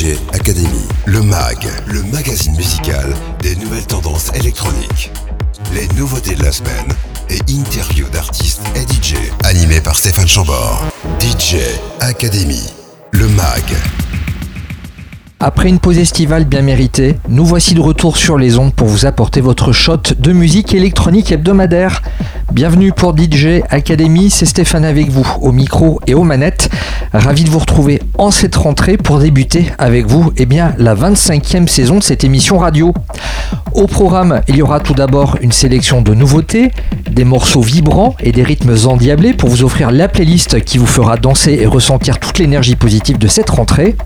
DJ Academy, le MAG, le magazine musical des nouvelles tendances électroniques. Les nouveautés de la semaine et interviews d'artistes et DJ, animé par Stéphane Chambord. DJ Academy, le MAG. Après une pause estivale bien méritée, nous voici de retour sur les ondes pour vous apporter votre shot de musique électronique hebdomadaire. Bienvenue pour DJ Academy, c'est Stéphane avec vous, au micro et aux manettes. Ravi de vous retrouver en cette rentrée pour débuter avec vous eh bien, la 25e saison de cette émission radio. Au programme, il y aura tout d'abord une sélection de nouveautés, des morceaux vibrants et des rythmes endiablés pour vous offrir la playlist qui vous fera danser et ressentir toute l'énergie positive de cette rentrée.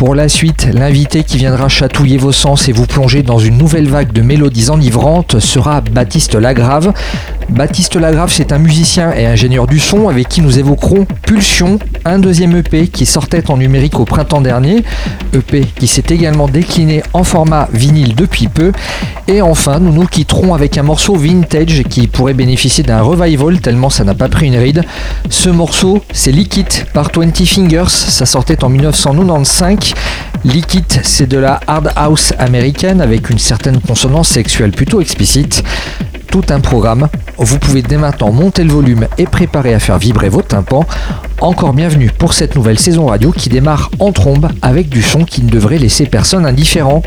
Pour la suite, l'invité qui viendra chatouiller vos sens et vous plonger dans une nouvelle vague de mélodies enivrantes sera Baptiste Lagrave. Baptiste Lagrave, c'est un musicien et ingénieur du son avec qui nous évoquerons Pulsion, un deuxième EP qui sortait en numérique au printemps dernier, EP qui s'est également décliné en format vinyle depuis peu. Et enfin, nous nous quitterons avec un morceau vintage qui pourrait bénéficier d'un revival tellement ça n'a pas pris une ride. Ce morceau, c'est Liquid par 20 Fingers, ça sortait en 1995 Liquid, c'est de la hard house américaine avec une certaine consonance sexuelle plutôt explicite. Tout un programme. Vous pouvez dès maintenant monter le volume et préparer à faire vibrer vos tympans. Encore bienvenue pour cette nouvelle saison radio qui démarre en trombe avec du son qui ne devrait laisser personne indifférent.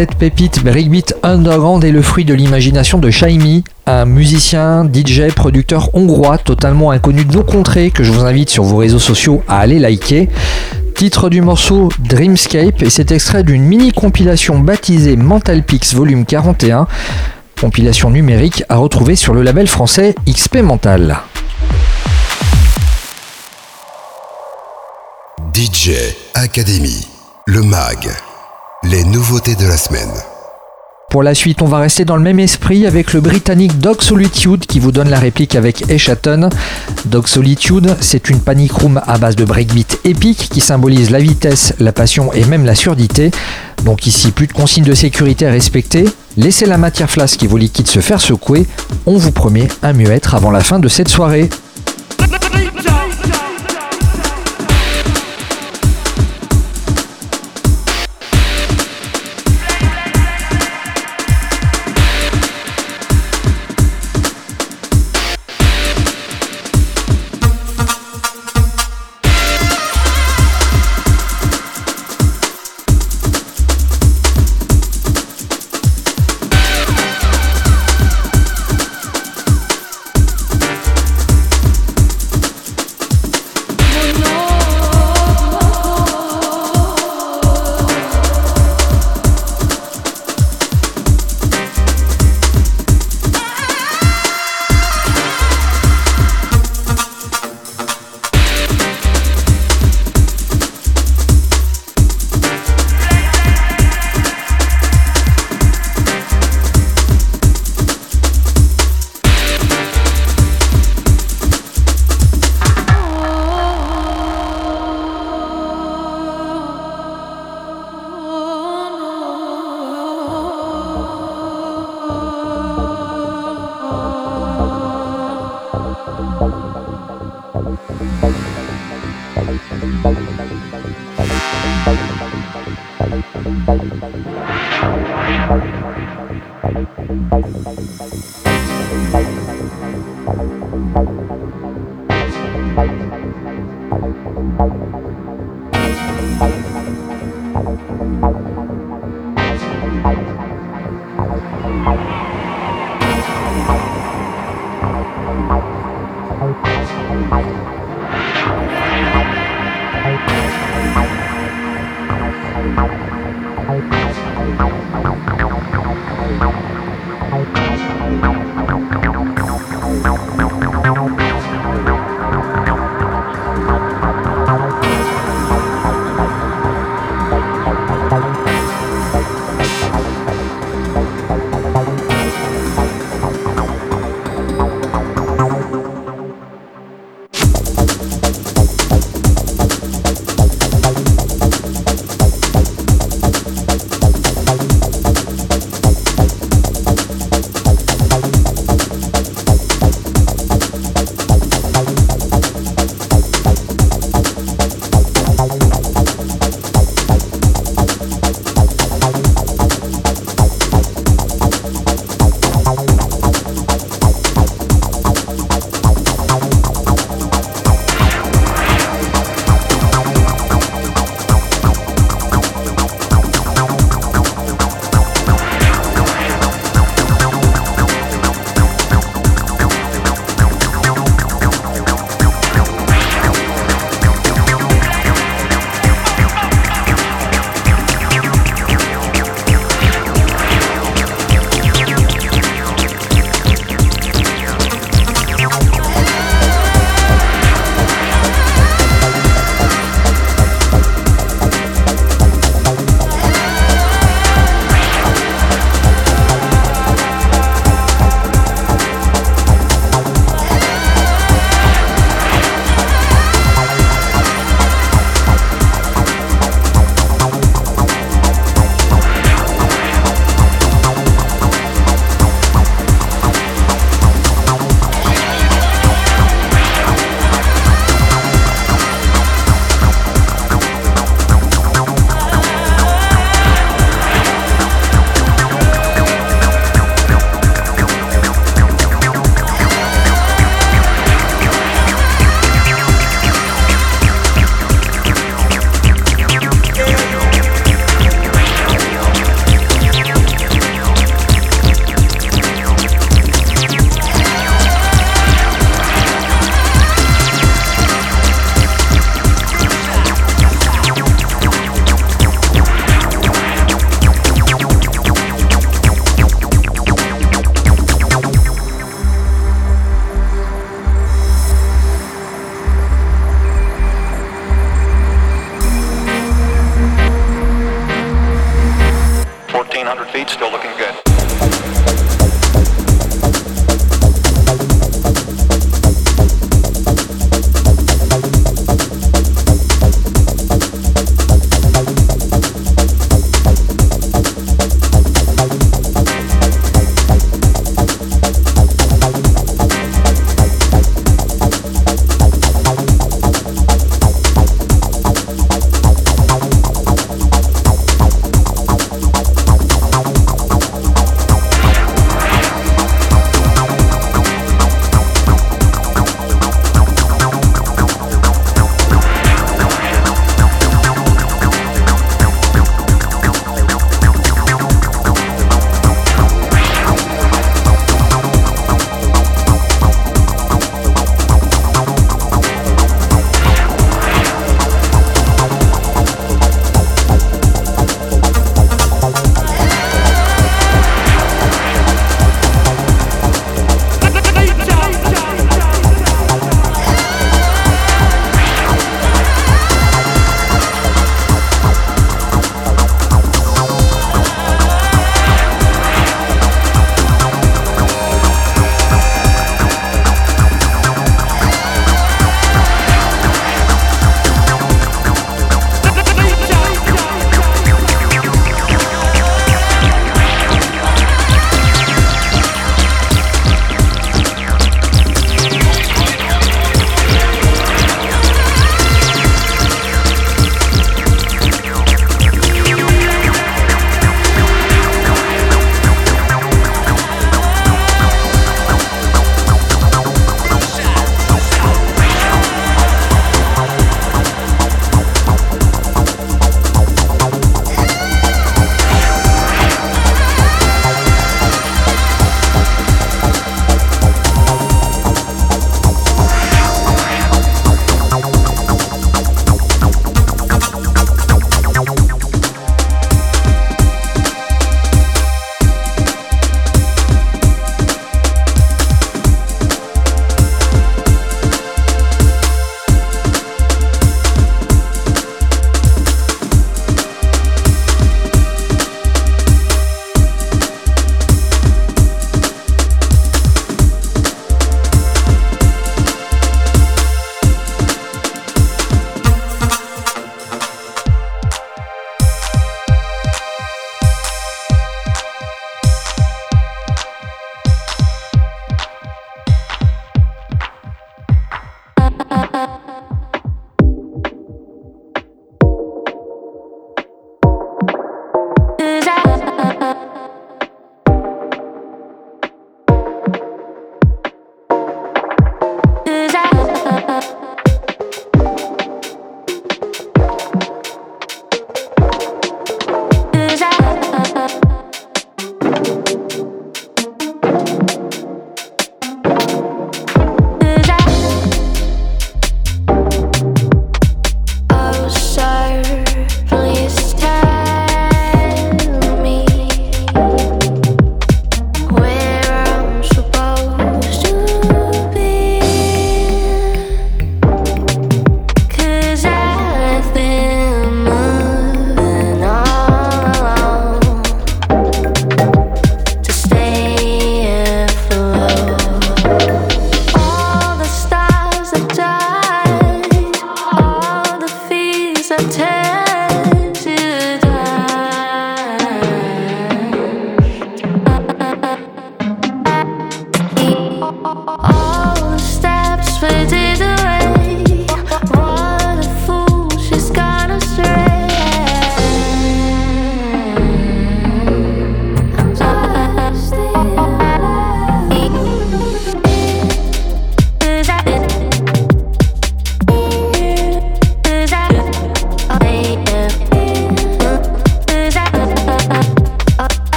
Cette pépite Breakbeat Underground est le fruit de l'imagination de Shaimi, un musicien, DJ, producteur hongrois totalement inconnu de nos contrées que je vous invite sur vos réseaux sociaux à aller liker. Titre du morceau Dreamscape et c'est extrait d'une mini compilation baptisée Mental Pix Volume 41, compilation numérique à retrouver sur le label français XP Mental. DJ Academy, le MAG. Les nouveautés de la semaine. Pour la suite, on va rester dans le même esprit avec le britannique Dog Solitude qui vous donne la réplique avec Eschaton. Dog Solitude, c'est une panic room à base de breakbeat épique qui symbolise la vitesse, la passion et même la surdité. Donc ici, plus de consignes de sécurité à respecter. Laissez la matière flasque et vos liquides se faire secouer. On vous promet un mieux-être avant la fin de cette soirée.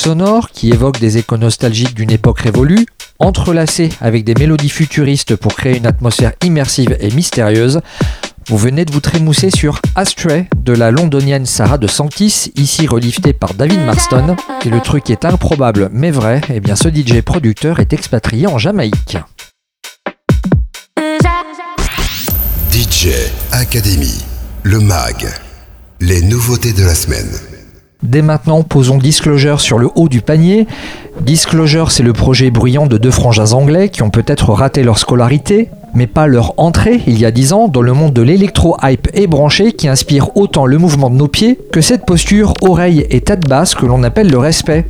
Sonores qui évoquent des échos nostalgiques d'une époque révolue, entrelacées avec des mélodies futuristes pour créer une atmosphère immersive et mystérieuse. Vous venez de vous trémousser sur Astray de la londonienne Sarah de Sanctis, ici reliftée par David Marston. Et le truc est improbable mais vrai, et eh bien ce DJ producteur est expatrié en Jamaïque. DJ Academy, le MAG, les nouveautés de la semaine. Dès maintenant, posons Disclosure sur le haut du panier. Disclosure, c'est le projet bruyant de deux frangins anglais qui ont peut-être raté leur scolarité, mais pas leur entrée il y a dix ans dans le monde de l'électro-hype ébranché qui inspire autant le mouvement de nos pieds que cette posture oreille et tête basse que l'on appelle le respect.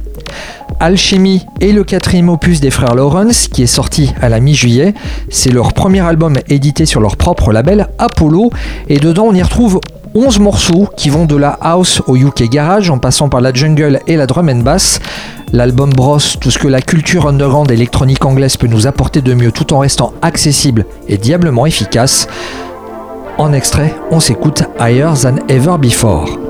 Alchemy est le quatrième opus des frères Lawrence qui est sorti à la mi-juillet. C'est leur premier album édité sur leur propre label Apollo et dedans on y retrouve 11 morceaux qui vont de la house au UK garage en passant par la jungle et la drum and bass. L'album brosse tout ce que la culture underground électronique anglaise peut nous apporter de mieux tout en restant accessible et diablement efficace. En extrait, on s'écoute Higher Than Ever Before.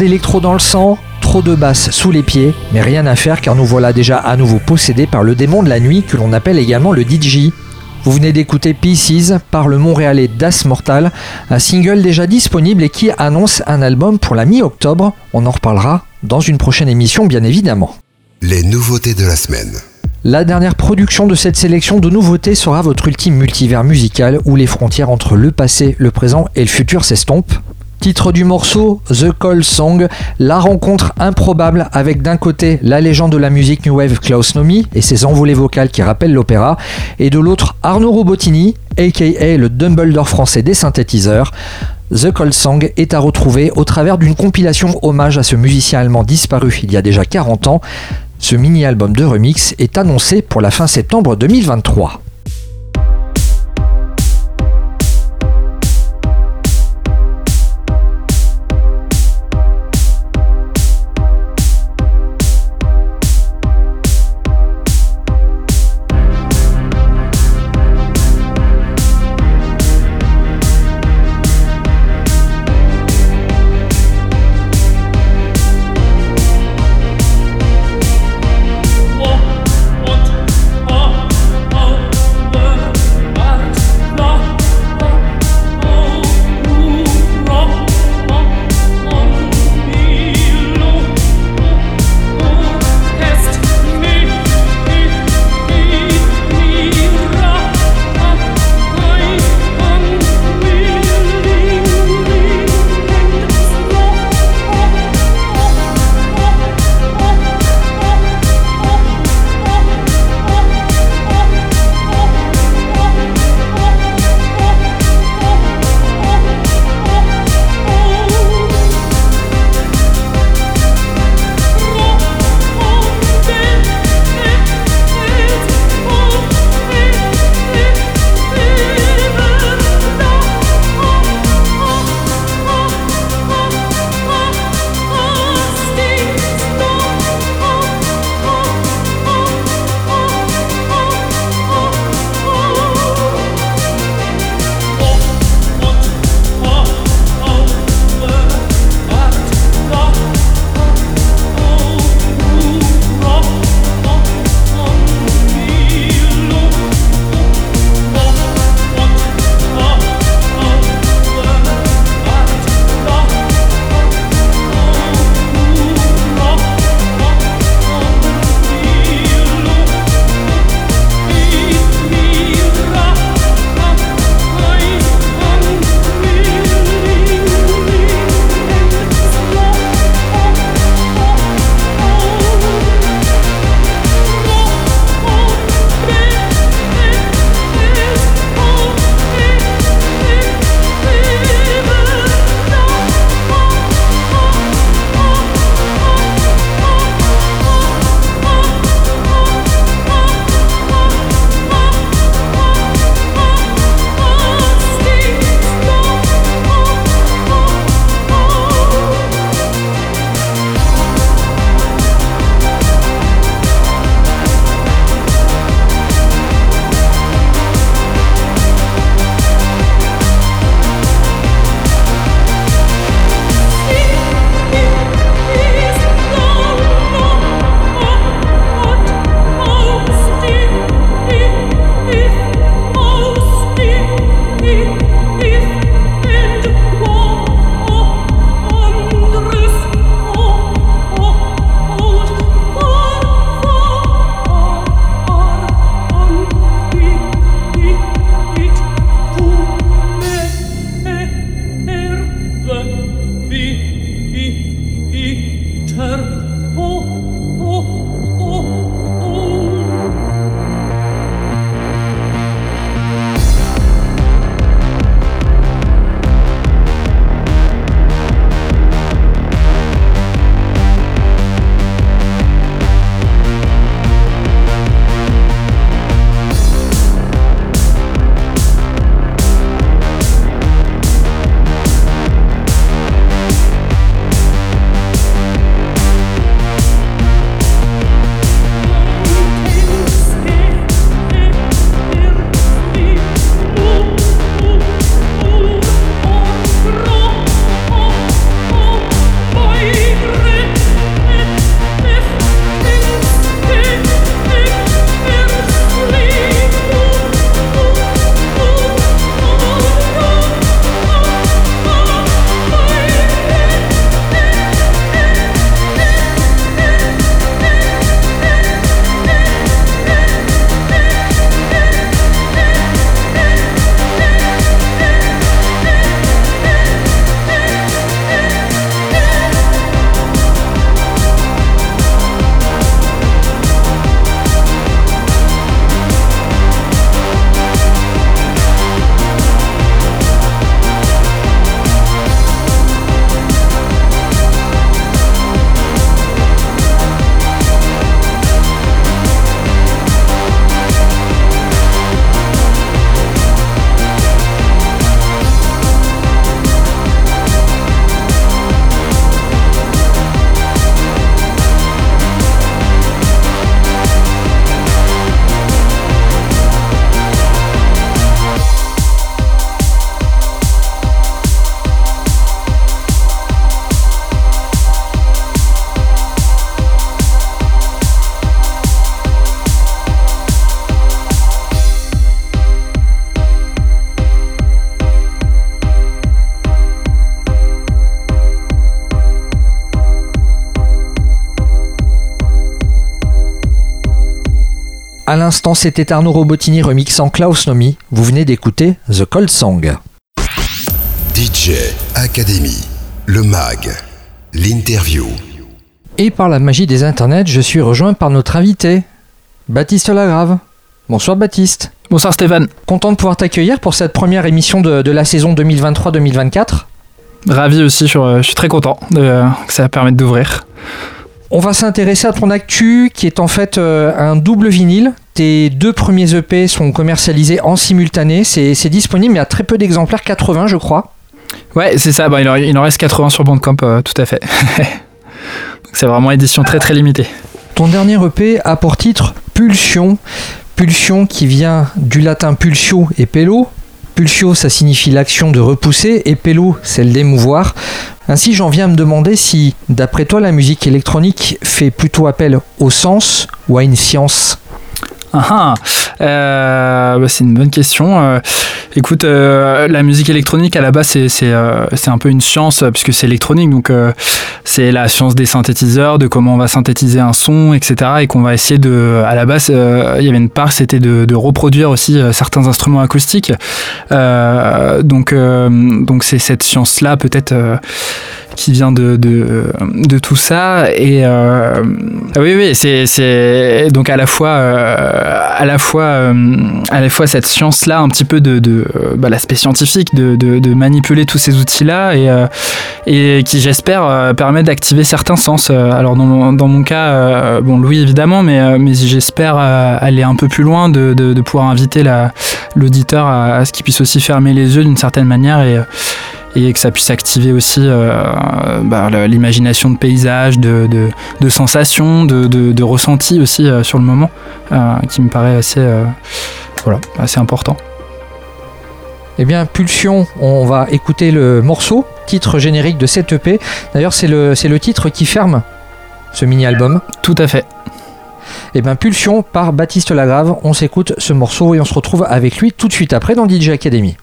D'électro dans le sang, trop de basses sous les pieds, mais rien à faire car nous voilà déjà à nouveau possédés par le démon de la nuit que l'on appelle également le DJ. Vous venez d'écouter Pieces par le Montréalais Das Mortal, un single déjà disponible et qui annonce un album pour la mi-octobre. On en reparlera dans une prochaine émission bien évidemment. Les nouveautés de la semaine. La dernière production de cette sélection de nouveautés sera votre ultime multivers musical où les frontières entre le passé, le présent et le futur s'estompent. Titre du morceau, The Call Song, la rencontre improbable avec d'un côté la légende de la musique New Wave Klaus Nomi et ses envolées vocales qui rappellent l'opéra, et de l'autre Arnaud Robotini, aka le Dumbledore français des synthétiseurs. The Call Song est à retrouver au travers d'une compilation hommage à ce musicien allemand disparu il y a déjà 40 ans. Ce mini-album de remix est annoncé pour la fin septembre 2023. L'instant, c'était Arnaud Robotini remixant Klaus Nomi. Vous venez d'écouter The Cold Song. DJ Academy, le mag, l'interview. Et par la magie des internets, je suis rejoint par notre invité, Baptiste Lagrave. Bonsoir Baptiste. Bonsoir Stéphane. Content de pouvoir t'accueillir pour cette première émission de, de la saison 2023-2024. Ravi aussi, je suis très content de, que ça permette d'ouvrir. On va s'intéresser à ton actu qui est en fait euh, un double vinyle. Tes deux premiers EP sont commercialisés en simultané. C'est disponible, mais à très peu d'exemplaires, 80 je crois. Ouais, c'est ça. il, en, il, en, reste 80 sur Bandcamp, euh, tout à fait. c'est vraiment édition très très limitée. Ton dernier EP a pour titre Pulsion. Pulsion qui vient du latin pulsio et pello, Pulsio, ça signifie l'action de repousser et Pello, celle d'émouvoir. Ainsi, j'en viens à me demander si, d'après toi, la musique électronique fait plutôt appel au sens ou à une science ah, ah. Euh, bah, c'est une bonne question. Euh, écoute, euh, la musique électronique à la base c'est c'est un peu une science puisque c'est électronique, donc c'est la science des synthétiseurs, de comment on va synthétiser un son, etc. Et qu'on va essayer de, à la base, il y avait une part, c'était de, reproduire aussi certains instruments acoustiques. donc donc c'est cette science là peut-être qui vient de, de, tout ça. Et euh, oui, oui, c'est donc à la fois, euh, à la fois, euh, à la fois cette science-là, un petit peu de, de bah, l'aspect scientifique, de, manipuler tous ces outils-là et, et qui, j'espère, permet d'activer certains sens. Alors dans mon, cas, bon, Louis évidemment, mais, j'espère aller un peu plus loin, de, de, pouvoir inviter l'auditeur à, à ce qu'il puisse aussi fermer les yeux d'une certaine manière et et que ça puisse activer aussi euh, bah, l'imagination de paysages, de, de, sensations, de, de, ressentis aussi euh, sur le moment, euh, qui me paraît assez, voilà, assez important. Eh bien, Pulsion, on va écouter le morceau, titre générique de cette EP. D'ailleurs, c'est le, le titre qui ferme ce mini-album. Tout à fait. Eh bien, Pulsion par Baptiste Lagrave. On s'écoute ce morceau et on se retrouve avec lui tout de suite après dans DJ. Academy,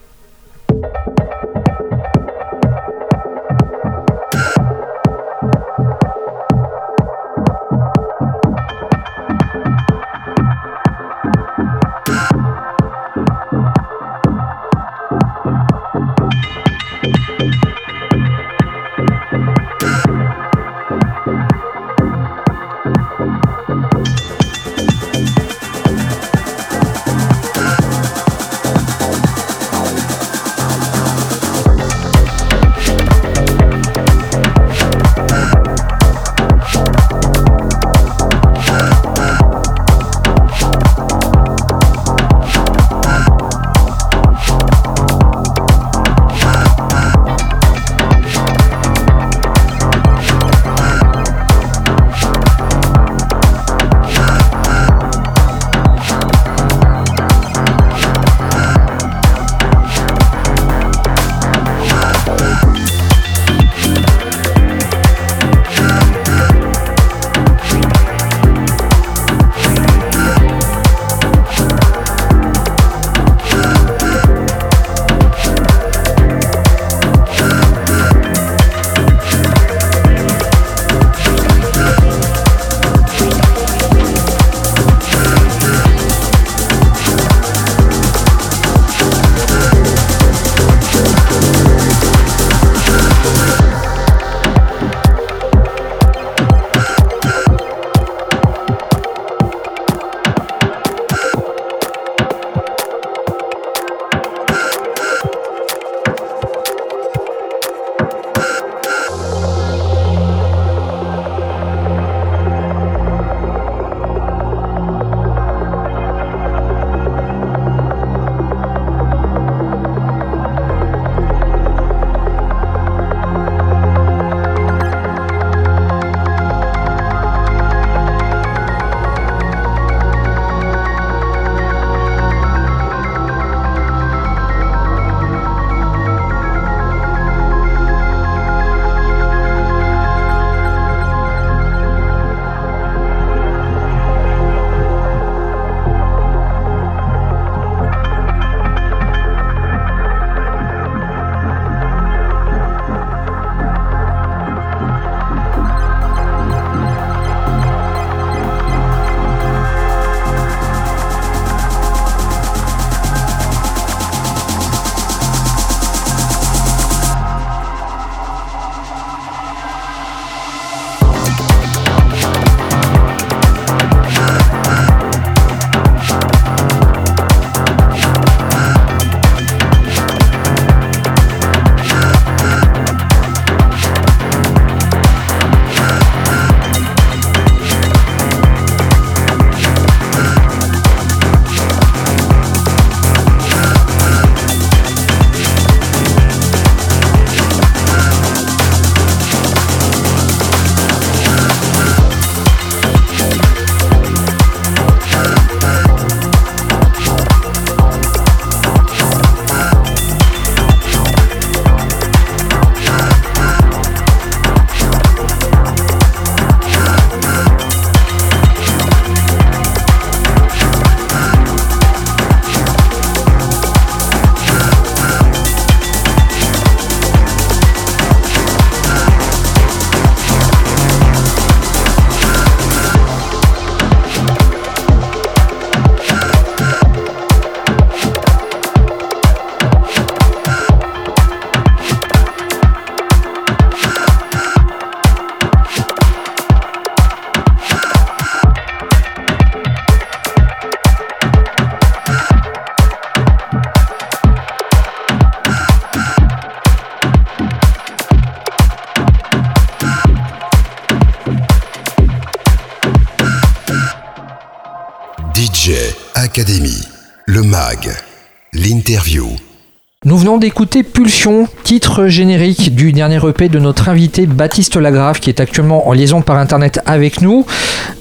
titre générique du dernier EP de notre invité Baptiste Lagrave qui est actuellement en liaison par internet avec nous.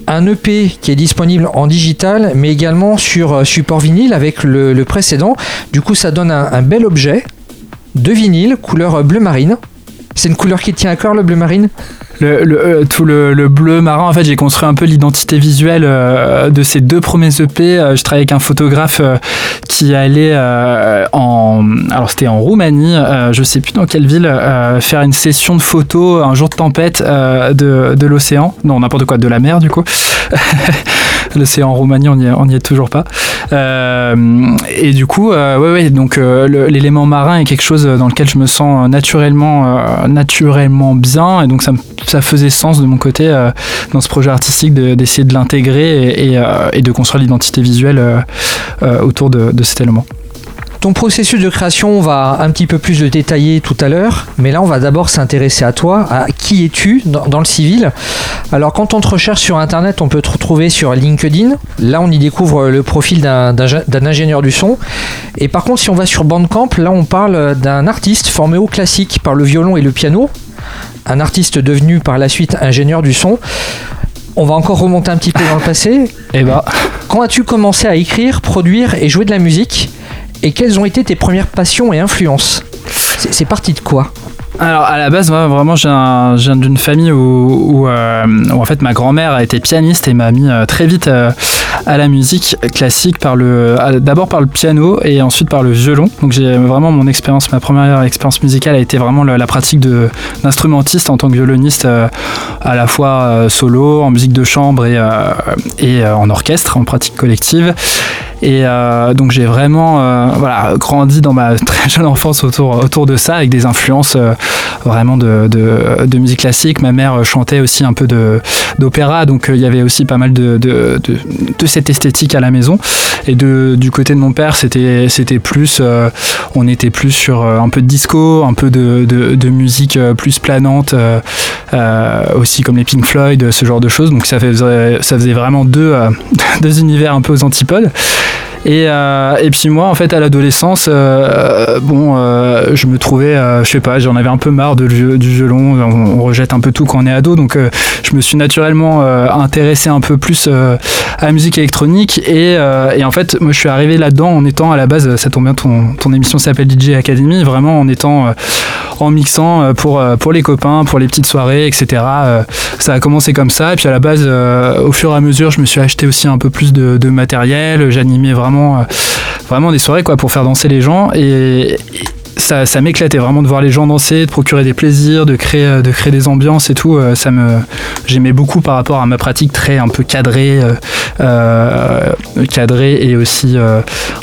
Un EP qui est disponible en digital mais également sur euh, support vinyle avec le, précédent. Du coup ça donne un bel objet de vinyle couleur bleu marine. C'est une couleur qui tient à cœur le bleu marine? Le, euh, tout le, bleu marin, en fait, j'ai construit un peu l'identité visuelle euh, de ces deux premiers EP. Euh, je travaillais avec un photographe qui allait en, alors c'était en Roumanie, je sais plus dans quelle ville, faire une session de photos un jour de tempête de, de l'océan, non n'importe quoi, de la mer du coup. L'océan en Roumanie, on n'y est, toujours pas. et du coup, ouais, ouais, donc l'élément marin est quelque chose dans lequel je me sens naturellement, naturellement bien, et donc ça ça faisait sens de mon côté euh, dans ce projet artistique d'essayer de, l'intégrer et, euh, de construire l'identité visuelle euh, autour de, cet élément. Ton processus de création, on va un petit peu plus le détailler tout à l'heure, mais là on va d'abord s'intéresser à toi, à qui es-tu dans, le civil. Alors quand on te recherche sur internet, on peut te retrouver sur LinkedIn, là on y découvre le profil d'un ingénieur du son. Et par contre si on va sur Bandcamp, là on parle d'un artiste formé au classique par le violon et le piano, un artiste devenu par la suite ingénieur du son. On va encore remonter un petit peu dans le passé. Et eh bah. Ben. Quand as-tu commencé à écrire, produire et jouer de la musique? Et quelles ont été tes premières passions et influences C'est parti de quoi alors à la base, vraiment, je viens, d'une famille où, euh, où, en fait ma grand-mère a été pianiste et m'a mis euh, très vite euh, à la musique classique par le, d'abord par le piano et ensuite par le violon. Donc j'ai vraiment mon expérience, ma première expérience musicale a été vraiment la, pratique de d'instrumentiste en tant que violoniste, à la fois solo, en musique de chambre et, et en orchestre, en pratique collective. Et euh, donc j'ai vraiment euh, voilà, grandi dans ma très jeune enfance autour, autour de ça, avec des influences euh, vraiment de, de, de, musique classique. Ma mère chantait aussi un peu d'opéra, donc il y avait aussi pas mal de, de, de, cette esthétique à la maison. Et du côté de mon père, c'était plus, on était plus sur un peu de disco, un peu de, de, musique plus planante, aussi comme les Pink Floyd, ce genre de choses. Donc ça faisait, ça faisait vraiment deux, deux univers un peu aux antipodes. Et, euh, et puis moi, en fait, à l'adolescence, euh, bon, euh, je me trouvais, je sais pas, j'en avais un peu marre de, du violon. On, rejette un peu tout quand on est ado, donc je me suis naturellement intéressé un peu plus à la musique électronique. Et, en fait, moi, je suis arrivé là-dedans en étant à la base, ça tombe bien, ton, ton émission s'appelle DJ Academy, vraiment en étant en mixant pour, pour les copains, pour les petites soirées, etc. ça a commencé comme ça. Et puis à la base, au fur et à mesure, je me suis acheté aussi un peu plus de, de matériel. J'animais vraiment euh, vraiment, des soirées quoi, pour faire danser les gens. Et, ça, m'éclatait vraiment de voir les gens danser, de procurer des plaisirs, de créer, euh, des ambiances et tout. Euh, ça me, j'aimais beaucoup par rapport à ma pratique très un peu cadrée, euh, cadrée et aussi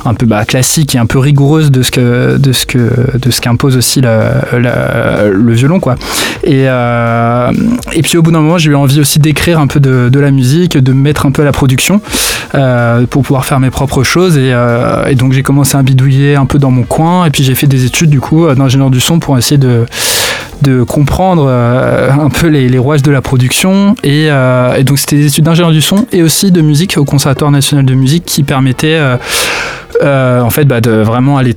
un peu bah, classique et un peu rigoureuse de ce que, de ce que, de ce qu'impose aussi le violon quoi. Et, puis au bout d'un moment, j'ai eu envie aussi d'écrire un peu de, la musique, de me mettre un peu à la production pour pouvoir faire mes propres choses. Et donc j'ai commencé à bidouiller un peu dans mon coin. Et puis j'ai fait des études du coup euh, d'ingénieur du son pour essayer de, comprendre euh, un peu les, rouages de la production. Euh, et, donc c'était des études d'ingénieur du son et aussi de musique au Conservatoire national de musique qui permettaient en fait bah, de vraiment aller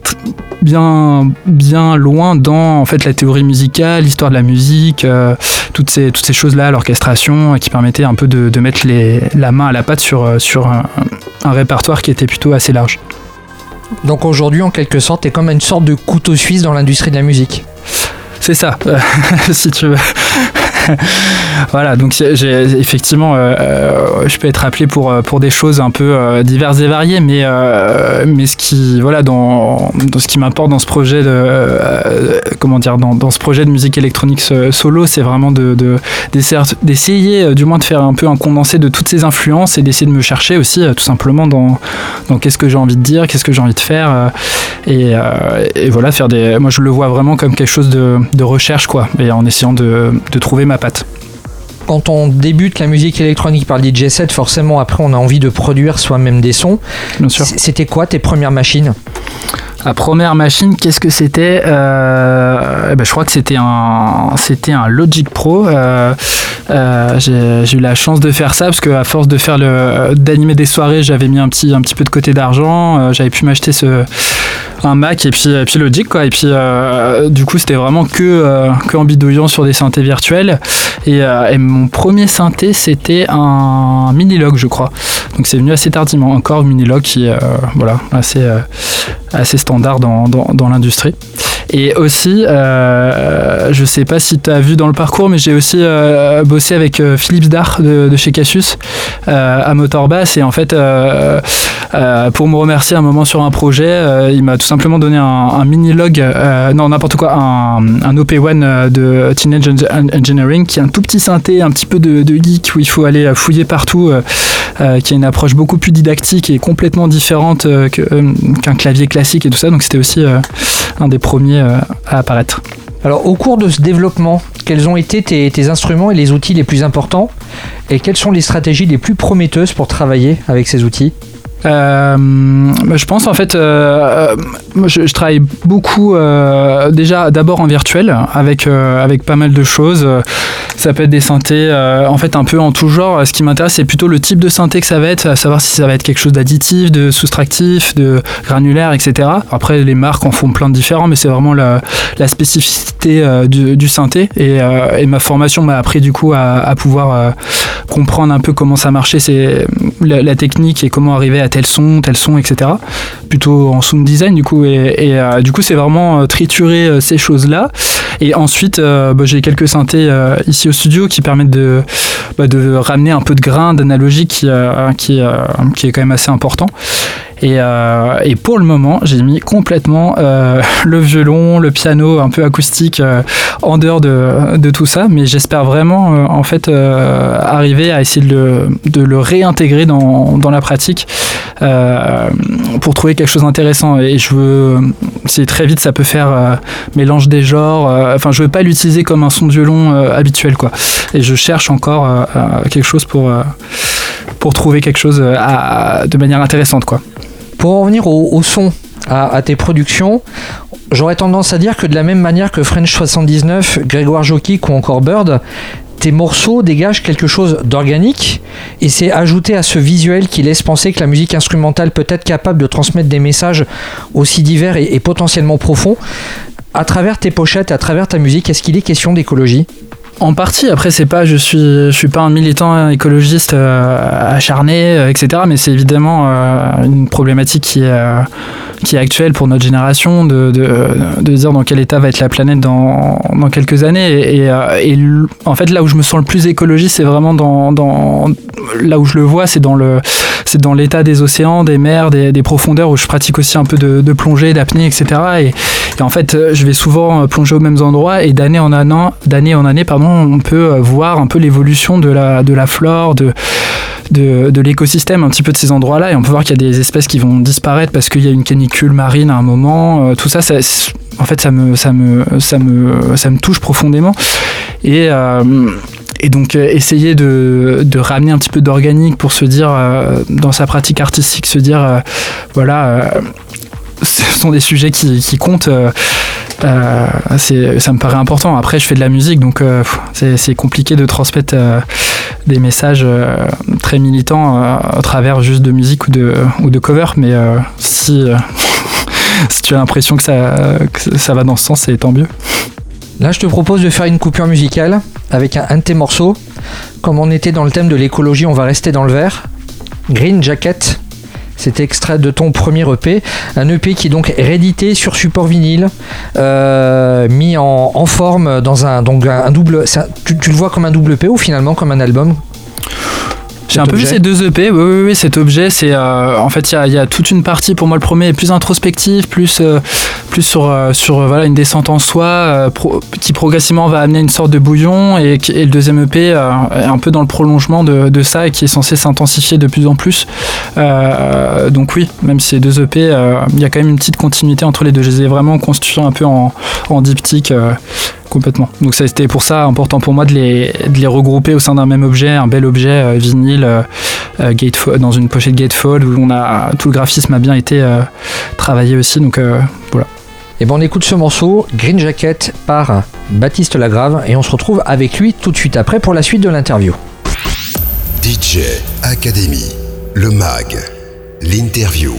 bien, bien loin dans en fait la théorie musicale, l'histoire de la musique, toutes ces, toutes ces choses-là, l'orchestration, qui permettaient un peu de, mettre les, la main à la pâte sur, un répertoire qui était plutôt assez large. Donc aujourd'hui, en quelque sorte, t'es comme une sorte de couteau suisse dans l'industrie de la musique. C'est ça, si tu veux. voilà, donc j'ai effectivement, euh, euh, je peux être appelé pour euh, pour des choses un peu diverses et variées, mais mais ce qui voilà dans, ce qui m'importe dans ce projet de comment dire dans, dans, ce projet de musique électronique solo, c'est vraiment de d'essayer du moins de faire un peu un condensé de toutes ces influences et d'essayer de me chercher aussi tout simplement dans dans qu'est-ce que j'ai envie de dire, qu'est-ce que j'ai envie de faire et, et, voilà faire des moi je le vois vraiment comme quelque chose de, de recherche quoi et en essayant de, de trouver ma quand on débute la musique électronique par le DJ set, forcément après on a envie de produire soi-même des sons. Bien sûr. C'était quoi tes premières machines? La première machine, qu'est-ce que c'était euh, eh ben, Je crois que c'était un, c'était un Logic Pro. Euh, euh, j'ai, eu la chance de faire ça parce qu'à force de faire le, d'animer des soirées, j'avais mis un petit, un petit peu de côté d'argent. j'avais pu m'acheter ce, un Mac et puis, puis Logic. Quoi. Et puis du coup, c'était vraiment que, que en bidouillant sur des synthés virtuels. Et, mon premier synthé, c'était un Minilog, je crois. Donc c'est venu assez tardivement. Encore Minilog qui voilà, assez, assez standard dans, dans, l'industrie. Et aussi, euh, je sais pas si tu as vu dans le parcours, mais j'ai aussi euh, bossé avec euh, Philippe Dar de, chez Cassius euh, à Motorbass. Et en fait, pour me remercier un moment sur un projet, il m'a tout simplement donné un, mini-log, non, n'importe quoi, un, un OP1 de Teenage Engineering, qui est un tout petit synthé, un petit peu de, de geek où il faut aller fouiller partout, qui a une approche beaucoup plus didactique et complètement différente qu'un clavier classique et tout ça. Donc c'était aussi un des premiers à apparaître. Alors, au cours de ce développement, quels ont été tes, instruments et les outils les plus importants? Et quelles sont les stratégies les plus prometteuses pour travailler avec ces outils? Euh, je pense en fait, euh, je, travaille beaucoup euh, déjà d'abord en virtuel avec avec pas mal de choses. Ça peut être des synthés en fait un peu en tout genre. Ce qui m'intéresse c'est plutôt le type de synthé que ça va être, à savoir si ça va être quelque chose d'additif, de soustractif, de granulaire, etc. Après les marques en font plein de différents, mais c'est vraiment la, spécificité du, synthé et, ma formation m'a appris du coup à, à pouvoir comprendre un peu comment ça marchait, c'est la, la technique et comment arriver à tel son, tel son, etc. Plutôt en sound design du coup. Et, euh, du coup, c'est vraiment euh, triturer euh, ces choses-là. Et ensuite, bah, j'ai quelques synthés ici au studio qui permettent de, bah, de ramener un peu de grain d'analogie qui, qui est quand même assez important. Euh, et, pour le moment, j'ai mis complètement euh, le violon, le piano un peu acoustique euh, en dehors de, tout ça, mais j'espère vraiment en fait arriver à essayer de le, réintégrer dans, la pratique pour trouver quelque chose d'intéressant. Et je veux, c'est très vite, ça peut faire mélange des genres. Enfin, je veux pas l'utiliser comme un son violon habituel, quoi. Et je cherche encore quelque chose pour trouver quelque chose de manière intéressante, quoi. Pour en revenir au, son, à, tes productions, j'aurais tendance à dire que de la même manière que French 79, Grégoire Jokic ou encore Bird, tes morceaux dégagent quelque chose d'organique et c'est ajouté à ce visuel qui laisse penser que la musique instrumentale peut être capable de transmettre des messages aussi divers et, potentiellement profonds. À travers tes pochettes, à travers ta musique, est-ce qu'il est question d'écologie? En partie, après c'est pas, je suis, je suis pas un militant écologiste euh, acharné, euh, etc. Mais c'est évidemment euh, une problématique qui est, qui est actuelle pour notre génération, de, de, de, dire dans quel état va être la planète dans, dans quelques années. Et, et, en fait, là où je me sens le plus écologiste, c'est vraiment dans, dans, là où je le vois, c'est dans le, c'est dans l'état des océans, des mers, des, des, profondeurs où je pratique aussi un peu de, de plongée, d'apnée, etc. Et, et, en fait, je vais souvent plonger aux mêmes endroits et d'année en année, d'année en année, pardon on peut euh, voir un peu l'évolution de la, de la flore, de, l'écosystème un petit peu de ces endroits-là. Et on peut voir qu'il y a des espèces qui vont disparaître parce qu'il y a une canicule marine à un moment. Euh, tout ça, en fait, ça me, touche profondément. Et. Euh, donc essayer de, de, ramener un petit peu d'organique pour se dire dans sa pratique artistique se dire voilà ce sont des sujets qui, comptent euh, ça me paraît important. Après, je fais de la musique, donc euh, c'est compliqué de transmettre euh, des messages très militants à travers juste de musique ou de, cover. Mais si, si tu as l'impression que ça, que ça va dans ce sens, c'est tant mieux. Là, je te propose de faire une coupure musicale avec un, un de tes morceaux. Comme on était dans le thème de l'écologie, on va rester dans le vert. Green Jacket c'est extrait de ton premier EP, un EP qui est donc réédité sur support vinyle, euh, mis en, forme dans un double. tu, le vois comme un double EP ou finalement comme un album? J'ai un peu vu ces deux EP. Oui, oui, oui cet objet, c'est euh, en fait, il y, a toute une partie pour moi. Le premier est plus introspectif, plus, euh, plus sur, euh, sur voilà, une descente en soi, qui progressivement va amener une sorte de bouillon. Et, et le deuxième EP est un peu dans le prolongement de, de ça et qui est censé s'intensifier de plus en plus. donc, oui, même si ces deux EP, il y a quand même une petite continuité entre les deux. Je les ai vraiment construits un peu en, en diptyque complètement. Donc ça c'était pour ça important pour moi de les, de les regrouper au sein d'un même objet, un bel objet euh, vinyle euh, euh, dans une pochette gatefold où on a tout le graphisme a bien été travaillé aussi. Donc voilà. Et bon, on écoute ce morceau, Green Jacket, par Baptiste Lagrave, et on se retrouve avec lui tout de suite après pour la suite de l'interview. DJ Academy, le MAG, l'interview.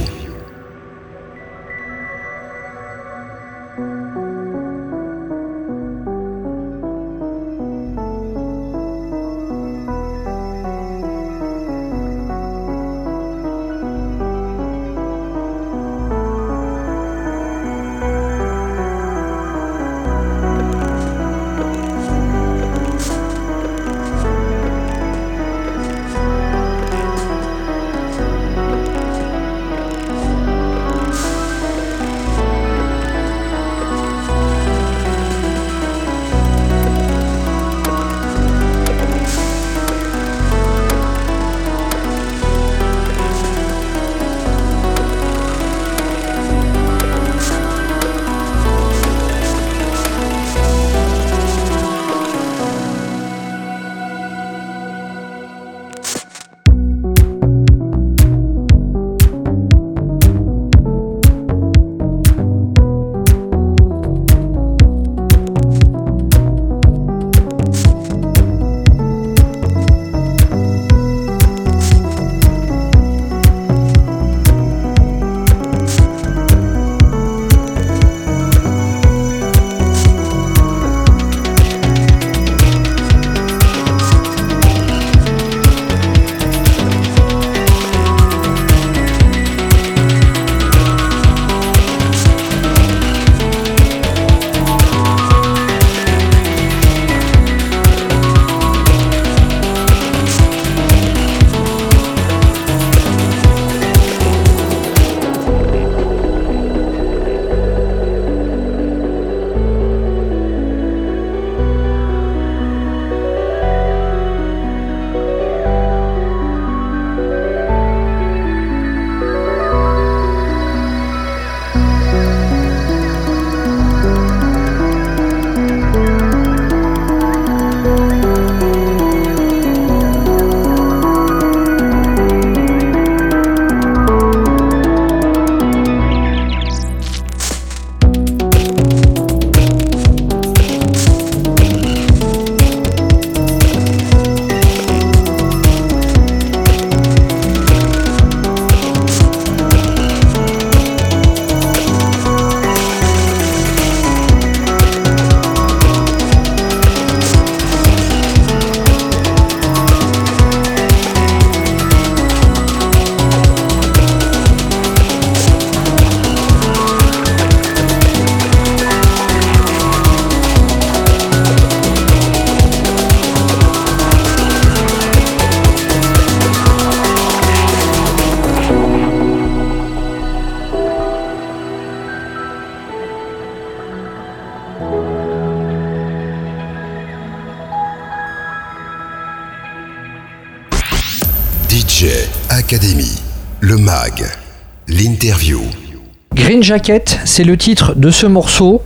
Jacket, c'est le titre de ce morceau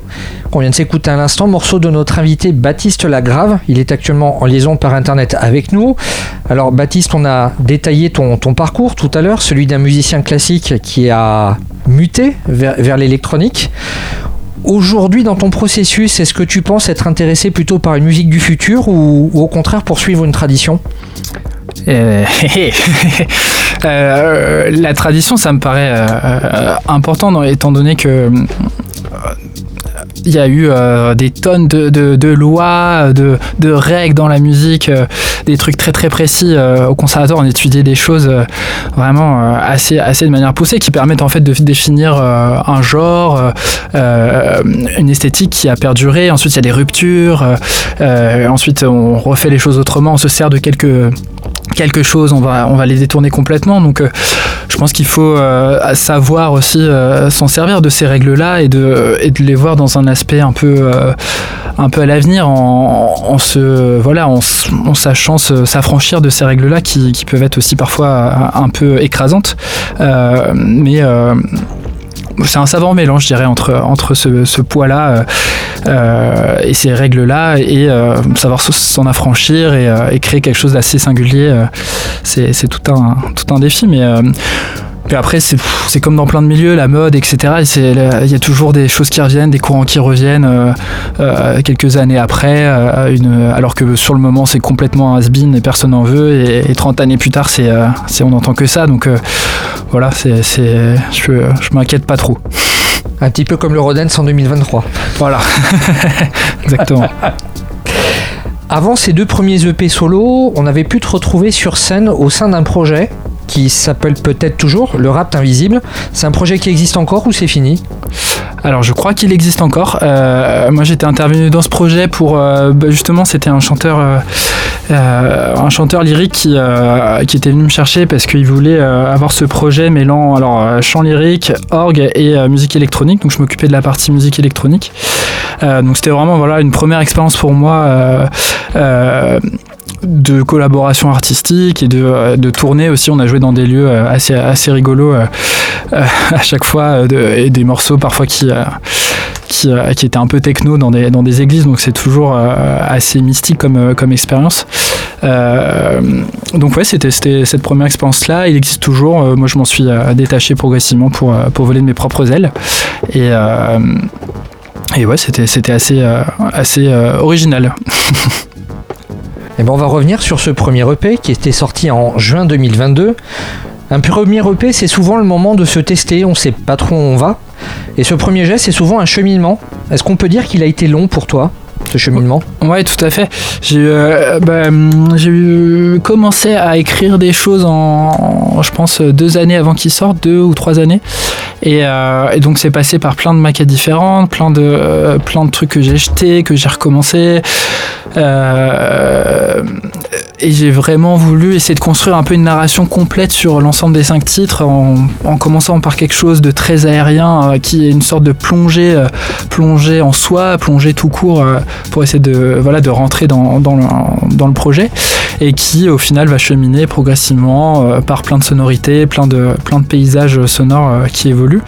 qu'on vient de s'écouter à l'instant, morceau de notre invité Baptiste Lagrave. Il est actuellement en liaison par internet avec nous. Alors Baptiste, on a détaillé ton, ton parcours tout à l'heure, celui d'un musicien classique qui a muté vers, l'électronique. Aujourd'hui, dans ton processus, est-ce que tu penses être intéressé plutôt par une musique du futur ou au contraire poursuivre une tradition? Euh, euh, la tradition, ça me paraît euh, important, étant donné que il y a eu des tonnes de, lois, de, règles dans la musique, des trucs très très précis. au conservatoire, on étudiait des choses vraiment assez, assez de manière poussée qui permettent en fait de définir un genre, une esthétique qui a perduré. Ensuite, il y a des ruptures. ensuite, on refait les choses autrement. On se sert de quelques quelque chose, on va, on va les détourner complètement. Donc, euh, je pense qu'il faut euh, savoir aussi euh, s'en servir de ces règles-là et de, et de les voir dans un aspect un peu, un peu à l'avenir, en, se, voilà, en, sachant s'affranchir de ces règles-là qui, qui, peuvent être aussi parfois un peu écrasantes. mais c'est un savant mélange, je dirais, entre, ce, poids-là et ces règles-là et savoir s'en affranchir et, créer quelque chose d'assez singulier. c'est tout un, tout un défi, mais puis après, c'est comme dans plein de milieux, la mode, etc. Il y a toujours des choses qui reviennent, des courants qui reviennent euh, euh, quelques années après, euh, une, alors que sur le moment, c'est complètement has-been et personne n'en veut. Et, 30 années plus tard, c'est on n'entend que ça. Donc voilà, c'est je, je m'inquiète pas trop. Un petit peu comme le Rodens en 2023. Voilà, exactement. Avant ces deux premiers EP solo, on avait pu te retrouver sur scène au sein d'un projet qui s'appelle peut-être toujours Le Rap Invisible. C'est un projet qui existe encore ou c'est fini? Alors je crois qu'il existe encore. Euh, moi j'étais intervenu dans ce projet pour euh, bah, justement c'était un chanteur euh, un chanteur lyrique qui, qui était venu me chercher parce qu'il voulait avoir ce projet mêlant alors chant lyrique, orgue et musique électronique. Donc je m'occupais de la partie musique électronique. donc c'était vraiment voilà une première expérience pour moi de collaboration artistique et de, euh, de, tournée aussi. On a joué dans des lieux euh, assez, assez rigolos euh, à chaque fois et des morceaux parfois qui, qui, qui, étaient un peu techno dans des, dans des églises. Donc c'est toujours assez mystique comme, comme expérience. donc ouais, c'était cette première expérience-là. Il existe toujours. moi, je m'en suis détaché progressivement pour, pour voler de mes propres ailes. Et, et ouais, c'était assez, assez original. Et eh ben on va revenir sur ce premier EP qui était sorti en juin 2022. Un premier EP, c'est souvent le moment de se tester, on sait pas trop où on va. Et ce premier geste, c'est souvent un cheminement. Est-ce qu'on peut dire qu'il a été long pour toi ce cheminement? Ouais, tout à fait. J'ai euh, bah, commencé à écrire des choses en, je pense, deux années avant qu'il sorte, deux ou trois années. Et, euh, donc c'est passé par plein de maquettes différentes, plein de, plein de trucs que j'ai jetés, que j'ai recommencé. Euh, et j'ai vraiment voulu essayer de construire un peu une narration complète sur l'ensemble des cinq titres en, commençant par quelque chose de très aérien qui est une sorte de plongée, plongée en soi, plongée tout court pour essayer de, voilà, de rentrer dans, le, projet et qui au final va cheminer progressivement euh, par plein de sonorités, plein de, plein de paysages sonores euh, qui évoluent.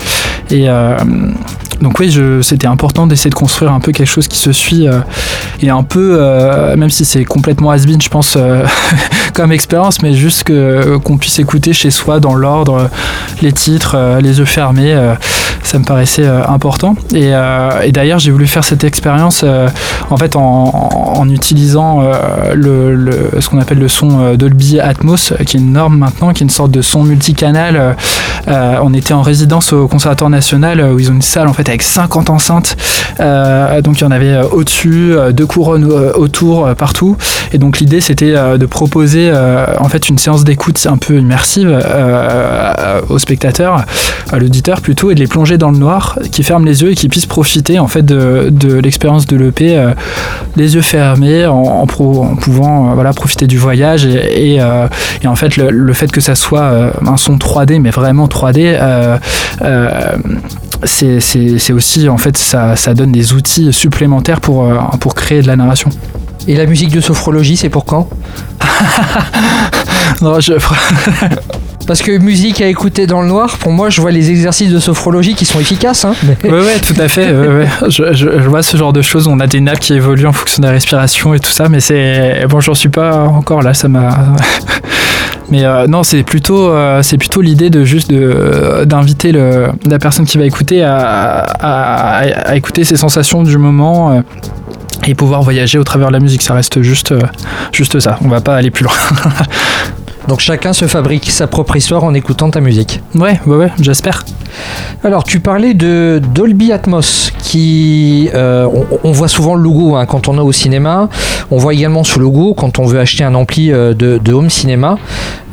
Et euh, donc oui, c'était important d'essayer de construire un peu quelque chose qui se suit et un peu, même si c'est complètement has je pense, comme expérience, mais juste qu'on puisse écouter chez soi dans l'ordre les titres, les yeux fermés, ça me paraissait important. Et, d'ailleurs, j'ai voulu faire cette expérience en fait en, utilisant le, ce qu'on appelle le son euh, Dolby Atmos, euh, qui est une norme maintenant, qui est une sorte de son multicanal. Euh, on était en résidence au Conservatoire National où ils ont une salle en fait avec 50 enceintes. donc il y en avait au-dessus, deux couronnes autour, partout. Et donc l'idée c'était de proposer en fait une séance d'écoute un peu immersive aux spectateurs, à l'auditeur plutôt, et de les plonger dans le noir, qui ferment les yeux et qui puissent profiter en fait de, l'expérience de l'EP, les yeux fermés, en, pouvant voilà profiter du voyage et, euh, en fait le, fait que ça soit euh, un son 3D mais vraiment 3D euh, c'est aussi en fait ça, donne des outils supplémentaires pour créer de la narration. Et la musique de sophrologie, c'est pour quand Non, je. Parce que musique à écouter dans le noir, pour moi, je vois les exercices de sophrologie qui sont efficaces. Hein Oui, ouais, tout à fait. Je, je, vois ce genre de choses. On a des nappes qui évoluent en fonction de la respiration et tout ça, mais c'est bon, j'en suis pas encore là. Ça m'a. Mais euh, non, c'est plutôt, euh, c'est plutôt l'idée de juste d'inviter la personne qui va écouter à, à, écouter ses sensations du moment. Euh, et pouvoir voyager au travers de la musique, ça reste juste, juste ça. On va pas aller plus loin. Donc chacun se fabrique sa propre histoire en écoutant ta musique. Ouais, ouais, ouais, j'espère. Alors tu parlais de Dolby Atmos, qui euh, on, voit souvent le logo hein, quand on est au cinéma. On voit également ce logo quand on veut acheter un ampli euh, de, home cinéma.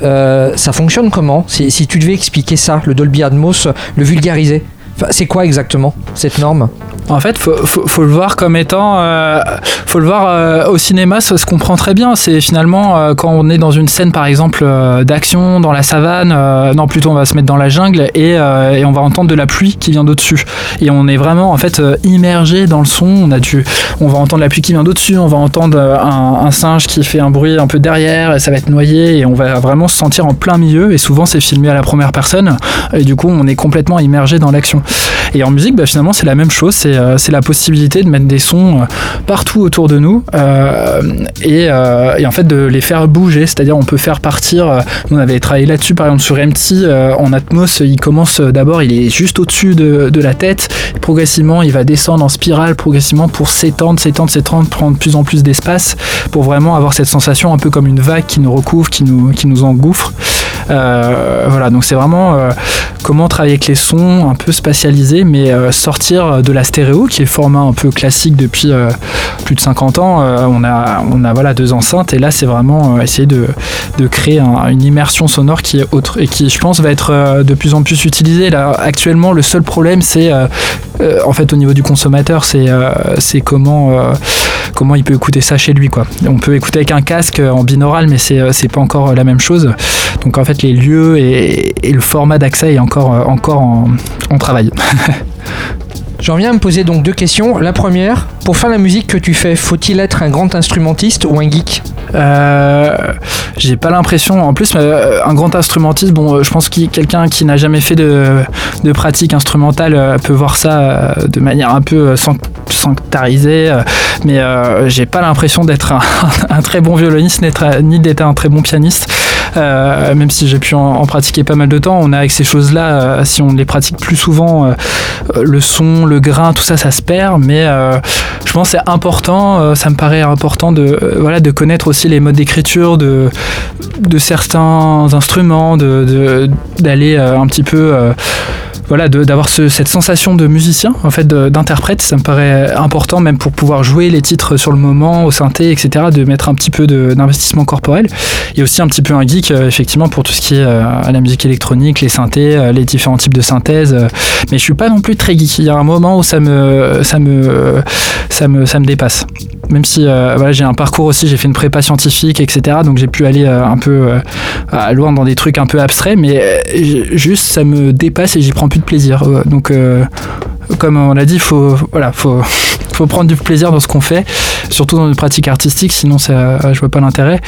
Euh, ça fonctionne comment? Si, si, tu devais expliquer ça, le Dolby Atmos, le vulgariser, c'est quoi exactement cette norme? En fait, faut, faut, le voir comme étant, euh, faut le voir euh, au cinéma, ça se comprend très bien. C'est finalement euh, quand on est dans une scène, par exemple, d'action dans la savane, non plutôt on va se mettre dans la jungle et, on va entendre de la pluie qui vient d'au-dessus. Et on est vraiment en fait immergé dans le son. On a dû, on va entendre la pluie qui vient d'au-dessus, on va entendre un, un, singe qui fait un bruit un peu derrière, et ça va être noyé et on va vraiment se sentir en plein milieu. Et souvent c'est filmé à la première personne et du coup on est complètement immergé dans l'action. Et en musique, bah, finalement c'est la même chose. C'est euh, c'est la possibilité de mettre des sons euh, partout autour de nous euh, et, en fait de les faire bouger. C'est-à-dire on peut faire partir, on avait travaillé là-dessus par exemple sur MT, en Atmos, il commence d'abord, il est juste au-dessus de, la tête, progressivement il va descendre en spirale, progressivement pour s'étendre, s'étendre, s'étendre, prendre de plus en plus d'espace pour vraiment avoir cette sensation un peu comme une vague qui nous recouvre, qui nous, engouffre. voilà, donc c'est vraiment comment travailler avec les sons un peu mais sortir de la stéréo qui est format un peu classique depuis euh, plus de 50 ans. Euh, on, a, on a voilà, deux enceintes et là, c'est vraiment euh, essayer de, de créer une immersion sonore qui est autre et qui, je pense, va être de plus en plus utilisée. Là, actuellement, le seul problème, c'est en fait au niveau du consommateur, c'est comment, comment il peut écouter ça chez lui. Quoi. On peut écouter avec un casque en binaural, mais c'est pas encore la même chose. Donc en fait, les lieux et, le format d'accès est encore, encore en, en travail. J'en viens à me poser donc deux questions. La première, pour faire la musique que tu fais, faut-il être un grand instrumentiste ou un geek? Euh, J'ai pas l'impression. En plus, euh, un grand instrumentiste, bon, euh, je pense que quelqu'un qui n'a jamais fait de, pratique instrumentale peut voir ça de manière un peu sanctarisée. mais j'ai pas l'impression d'être un, très bon violoniste ni d'être un très bon pianiste. même si j'ai pu en, pratiquer pas mal de temps, on a avec ces choses-là, si on les pratique plus souvent, le son, le grain, tout ça, ça se perd. Mais euh, je pense c'est important, euh, ça me paraît important de, euh, voilà, de connaître aussi les modes d'écriture de, de certains instruments, d'aller de, un petit peu voilà, d'avoir cette sensation de musicien, en fait, d'interprète, ça me paraît important, même pour pouvoir jouer les titres sur le moment, au synthé, etc., de mettre un petit peu d'investissement corporel. Et aussi un petit peu un geek, euh, effectivement, pour tout ce qui est euh, à la musique électronique, les synthés, euh, les différents types de synthèse. mais je suis pas non plus très geek. Il y a un moment où ça me, ça me, ça me, ça me dépasse. Même si voilà, j'ai un parcours aussi, j'ai fait une prépa scientifique, etc. Donc j'ai pu aller un peu loin dans des trucs un peu abstraits, mais juste ça me dépasse et j'y prends plus plaisir. Donc, euh, comme on l'a dit, faut, voilà, faut, prendre du plaisir dans ce qu'on fait, surtout dans une pratique artistique, sinon ça, je vois pas l'intérêt.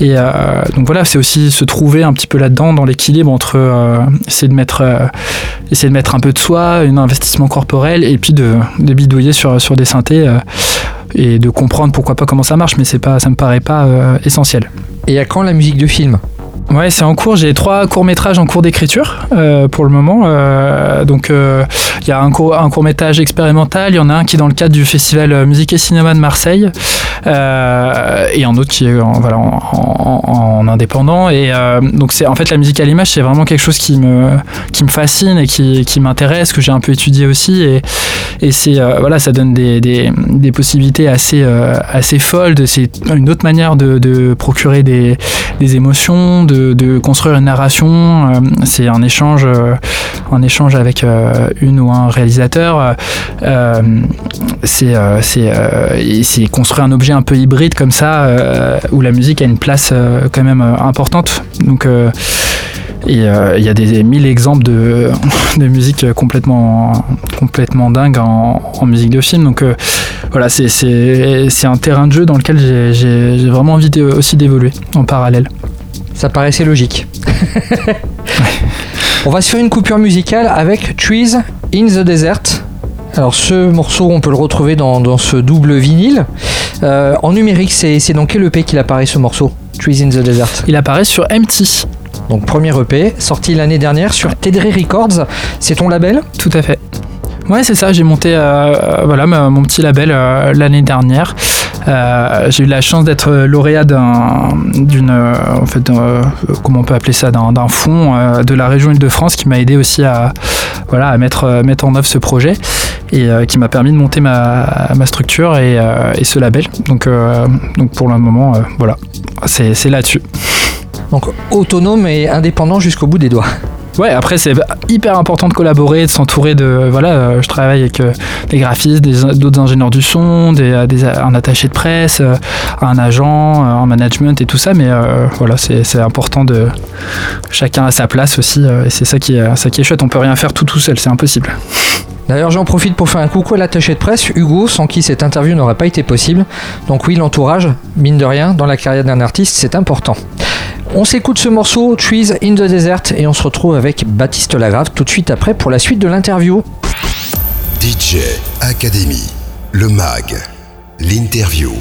Et euh, donc voilà, c'est aussi se trouver un petit peu là-dedans, dans l'équilibre entre euh, essayer de mettre, essayer de mettre un peu de soi, un investissement corporel, et puis de, de bidouiller sur, sur des synthés et de comprendre pourquoi pas comment ça marche, mais c'est pas, ça me paraît pas essentiel. Et à quand la musique de film? Ouais, c'est en cours. J'ai trois courts métrages en cours d'écriture euh, pour le moment. Euh, donc, euh, il y a un court, un court métrage expérimental. Il y en a un qui est dans le cadre du festival Musique et Cinéma de Marseille, et un autre qui est en, voilà, en, indépendant. Et donc, c'est en fait la musique à l'image, c'est vraiment quelque chose qui me qui me fascine et qui, qui m'intéresse, que j'ai un peu étudié aussi. Et, et c'est voilà, ça donne des, des, des possibilités assez assez folles. C'est une autre manière de, de procurer des, des émotions, de de, construire une narration. Euh, c'est un échange, euh, un échange avec euh, une ou un réalisateur. c'est construire un objet un peu hybride comme ça, où la musique a une place quand même importante. Donc il y a des, mille exemples de, de musique complètement, complètement dingue en, musique de film. Donc voilà, c'est un terrain de jeu dans lequel j'ai vraiment envie aussi d'évoluer en parallèle. Ça paraissait logique. on va se faire une coupure musicale avec Trees in the Desert. Alors ce morceau, on peut le retrouver dans, ce double vinyle. Euh, en numérique, c'est dans quel EP qu'il apparaît ce morceau Trees in the Desert? Il apparaît sur MT. Donc premier EP, sorti l'année dernière sur Tedre Records. C'est ton label? Tout à fait. Ouais, c'est ça. J'ai monté euh, voilà mon petit label euh, l'année dernière. Euh, j'ai eu la chance d'être lauréat d'une, en fait, comment on peut appeler ça, d'un fonds de la région Île-de-France qui m'a aidé aussi à, voilà, à mettre, mettre en œuvre ce projet et qui m'a permis de monter ma, structure et, et, ce label. Donc, donc pour le moment, voilà, c'est là-dessus. Donc autonome et indépendant jusqu'au bout des doigts. Ouais, après c'est hyper important de collaborer, de s'entourer de. Voilà, je travaille avec des graphistes, d'autres ingénieurs du son, des, un attaché de presse, un agent, un management et tout ça, mais voilà, c'est important de. Chacun à sa place aussi, et c'est ça qui est, ça qui est chouette. On peut rien faire tout tout seul, c'est impossible. D'ailleurs, j'en profite pour faire un coucou à l'attaché de presse, Hugo, sans qui cette interview n'aurait pas été possible. Donc oui, l'entourage, mine de rien, dans la carrière d'un artiste, c'est important. On s'écoute ce morceau, Trees in the Desert, et on se retrouve avec Baptiste Lagrave tout de suite après pour la suite de l'interview. DJ Academy, le MAG, l'interview.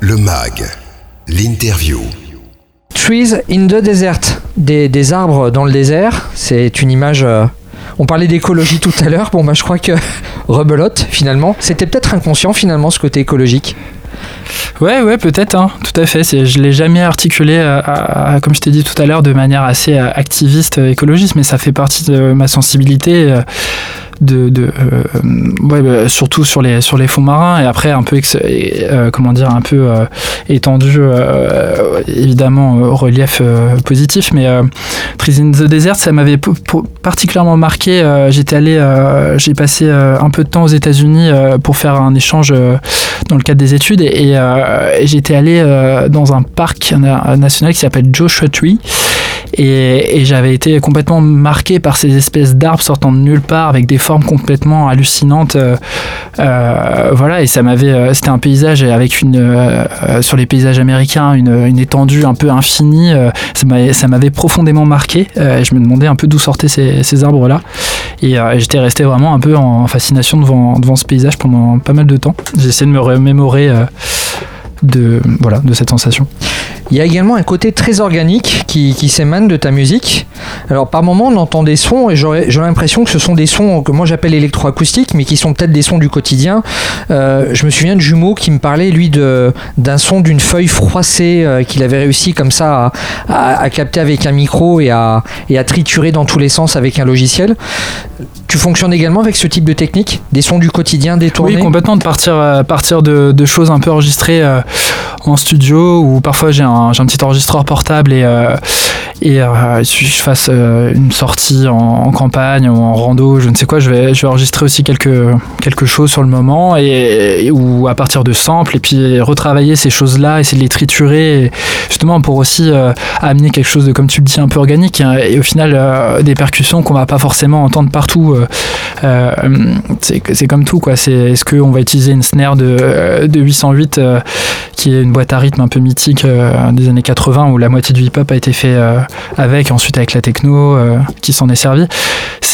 Le MAG, l'interview. Trees in the Desert, des, des arbres dans le désert, c'est une image... euh, on parlait d'écologie tout à l'heure, bon bah je crois que rebelote finalement, c'était peut-être inconscient finalement ce côté écologique. Ouais, ouais, peut-être, hein, tout à fait. Je l'ai jamais articulé, euh, comme je t'ai dit tout à l'heure, de manière assez euh, activiste, euh, écologiste, mais ça fait partie de ma sensibilité. De, de, bah, surtout sur les sur les fonds marins et après un peu comment dire un peu étendu évidemment au relief positif mais Trees in the Desert ça m'avait particulièrement marqué j'étais allé j'ai passé un peu de temps aux États-Unis pour faire un échange dans le cadre des études et, et, euh, j'étais allé euh, dans un parc na- national qui s'appelle Joshua Tree. Et, j'avais été complètement marqué par ces espèces d'arbres sortant de nulle part avec des formes complètement hallucinantes euh, voilà. Et ça m'avait c'était un paysage avec une sur les paysages américains une, étendue un peu infinie ça m'avait profondément marqué et je me demandais un peu d'où sortaient ces, ces arbres là et j'étais resté vraiment un peu en fascination devant, ce paysage pendant pas mal de temps. J'ai essayé de me remémorer de, voilà, de cette sensation. Il y a également un côté très organique qui, qui s'émane de ta musique. Alors par moments on entend des sons et j'ai l'impression que ce sont des sons que moi j'appelle électroacoustiques mais qui sont peut-être des sons du quotidien. Euh, je me souviens de Jumeau qui me parlait lui d'un son d'une feuille froissée euh, qu'il avait réussi comme ça à, à- à capter avec un micro et à, et à triturer dans tous les sens avec un logiciel. Tu fonctionnes également avec ce type de technique? Des sons du quotidien détournés? Oui, complètement, de partir, euh, partir de, de choses un peu enregistrées euh, en studio ou parfois j'ai un, un petit enregistreur portable et, euh, et euh, je fasse euh, une sortie en, campagne ou en rando, je ne sais quoi, je vais, je vais enregistrer aussi quelque, quelque chose sur le moment et, ou à partir de samples et puis retravailler ces choses-là, essayer de les triturer justement pour aussi amener quelque chose de, comme tu le dis, un peu organique et au final des percussions qu'on va pas forcément entendre partout. euh, c'est comme tout quoi. Est-ce qu'on va utiliser une snare de, de 808 euh, qui est une boîte à rythme un peu mythique euh, des années 80 où la moitié du hip-hop a été fait euh, avec, ensuite avec la techno euh, qui s'en est servi.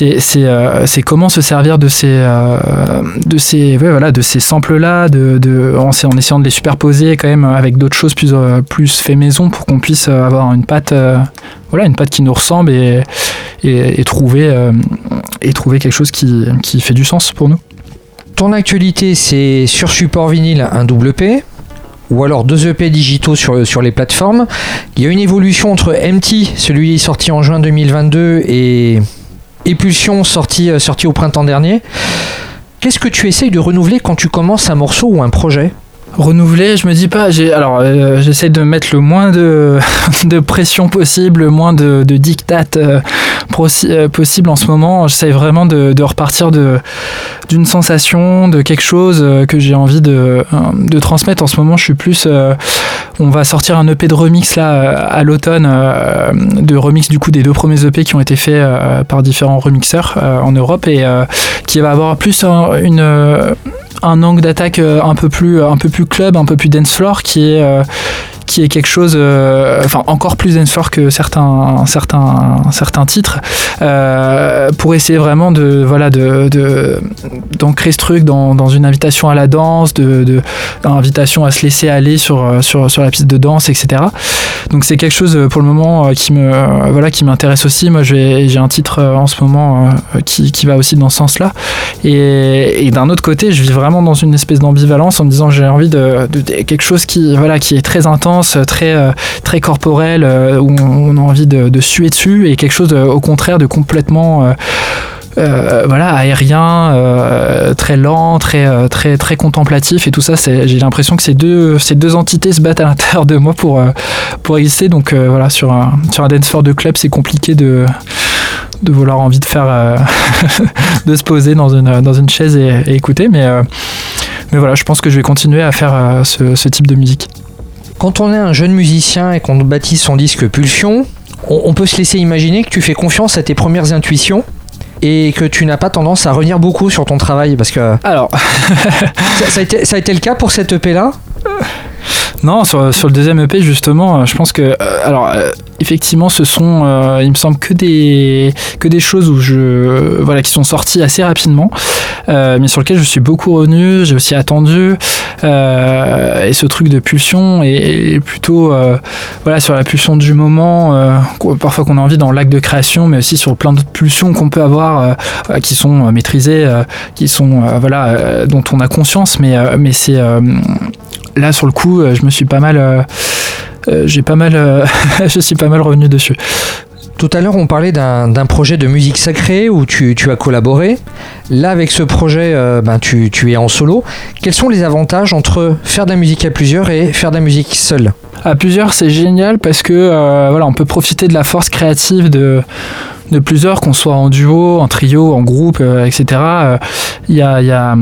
Euh, c'est comment se servir de ces de ces voilà de ces samples là, de, de en, en essayant de les superposer quand même avec d'autres choses plus plus fait maison pour qu'on puisse avoir une patte voilà une patte qui nous ressemble et et, et trouver et trouver quelque chose qui, qui fait du sens pour nous. Ton actualité, c'est sur support vinyle un double P ou alors deux EP digitaux sur, les plateformes. Il y a une évolution entre MT, celui sorti en juin 2022, et Épulsion, sorti, euh, sorti au printemps dernier. Qu'est-ce que tu essayes de renouveler quand tu commences un morceau ou un projet? Renouveler, je me dis pas. Alors euh, j'essaie de mettre le moins de, de pression possible, le moins de, de euh, euh, possible en ce moment. J'essaie vraiment de, repartir de d'une sensation, de quelque chose que j'ai envie de, de transmettre. En ce moment, je suis plus. on va sortir un EP de remix là à l'automne, de remix du coup des deux premiers EP qui ont été faits par différents remixeurs en Europe et qui va avoir plus un- un angle d'attaque un peu plus un peu plus club, un peu plus dance floor qui est euh, qui est quelque chose euh, enfin encore plus dance que certains certains certains titres euh, pour essayer vraiment de voilà de d'ancrer ce truc dans, dans une invitation à la danse de, de invitation à se laisser aller sur euh, sur sur la piste de danse etc donc c'est quelque chose pour le moment qui me voilà qui m'intéresse aussi. Moi j'ai un titre en ce moment qui, qui va aussi dans ce sens là et, et d'un autre côté, je vis vraiment dans une espèce d'ambivalence en me disant j'ai envie de, de- de quelque chose qui voilà qui est très intense, très euh, très corporel, euh, où on, a envie de, de suer dessus, et quelque chose euh, au contraire de complètement euh, euh, voilà aérien, euh, très lent, très euh, très très contemplatif et tout ça. J'ai l'impression que ces deux ces deux entités se battent à l'intérieur de moi pour euh, pour exister. Donc euh, voilà sur un sur un dance floor de club, c'est compliqué de de vouloir envie de faire euh, de se poser dans une, dans une chaise et, écouter. Mais, euh, mais voilà, je pense que je vais continuer à faire euh, ce type de musique. Quand on est un jeune musicien et qu'on baptise son disque Pulsion, on, on peut se laisser imaginer que tu fais confiance à tes premières intuitions et que tu n'as pas tendance à revenir beaucoup sur ton travail parce que Alors, ça, ça a, été, ça a été le cas pour cette EP là? Non, sur, le deuxième EP, justement, je pense que. alors, effectivement, ce sont, il me semble, que des, que des choses où je, voilà, qui sont sorties assez rapidement, mais sur lesquelles je suis beaucoup revenu, j'ai aussi attendu. et ce truc de pulsion est, plutôt voilà, sur la pulsion du moment, parfois qu'on a envie dans l'acte de création, mais aussi sur plein d'autres pulsions qu'on peut avoir qui sont maîtrisées, qui sont, voilà, dont on a conscience, mais, mais c'est là sur le coup, je me suis pas mal, j'ai pas mal, je suis pas mal revenu dessus. Tout à l'heure, on parlait d'un projet de musique sacrée où tu, as collaboré. Là, avec ce projet, euh, ben, tu, es en solo. Quels sont les avantages entre faire de la musique à plusieurs et faire de la musique seule À plusieurs, c'est génial parce que euh, voilà, on peut profiter de la force créative de, de plusieurs, qu'on soit en duo, en trio, en groupe, euh, etc. Il y a,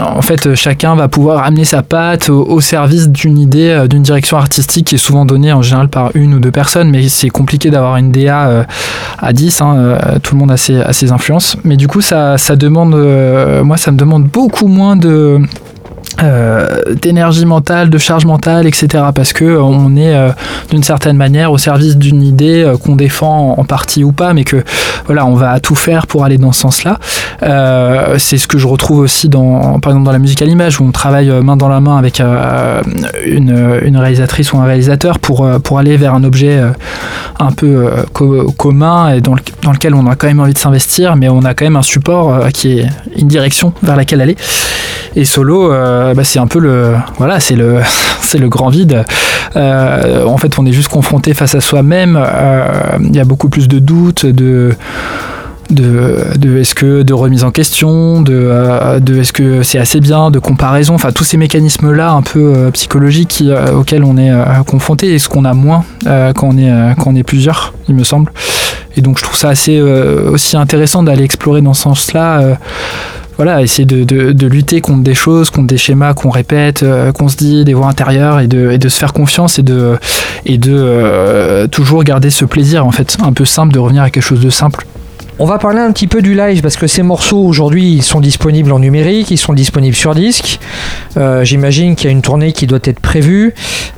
en fait, chacun va pouvoir amener sa patte au, service d'une idée, euh, d'une direction artistique qui est souvent donnée en général par une ou deux personnes, mais c'est compliqué d'avoir une DA euh, à 10. Hein, tout le monde a ses, influences. Mais du coup, ça demande, moi, ça me demande beaucoup moins de euh, d'énergie mentale, de charge mentale, etc. Parce que euh, on est euh, d'une certaine manière au service d'une idée qu'on défend en, partie ou pas, mais que voilà, on va tout faire pour aller dans ce sens-là. c'est ce que je retrouve aussi dans, par exemple, dans la musique à l'image où on travaille main dans la main avec une, réalisatrice ou un réalisateur pour pour aller vers un objet un peu commun et dans, dans, lequel on a quand même envie de s'investir, mais on a quand même un support qui est une direction vers laquelle aller. Et solo euh, bah, c'est un peu le voilà, c'est le c'est le grand vide. Euh, en fait, on est juste confronté face à soi-même. Euh, il y a beaucoup plus de doutes, de de, est-ce que de remise en question, de, de est-ce que c'est assez bien, de comparaison, enfin tous ces mécanismes là un peu psychologiques auxquels on est confronté et ce qu'on a moins quand on est quand on est plusieurs, il me semble. Et donc je trouve ça assez aussi intéressant d'aller explorer dans ce sens-là voilà, essayer de, lutter contre des choses, contre des schémas qu'on répète, euh, qu'on se dit, des voix intérieures, et de, se faire confiance et de, et de euh, toujours garder ce plaisir, en fait, un peu simple, de revenir à quelque chose de simple. On va parler un petit peu du live parce que ces morceaux aujourd'hui ils sont disponibles en numérique, ils sont disponibles sur disque. Euh, j'imagine qu'il y a une tournée qui doit être prévue.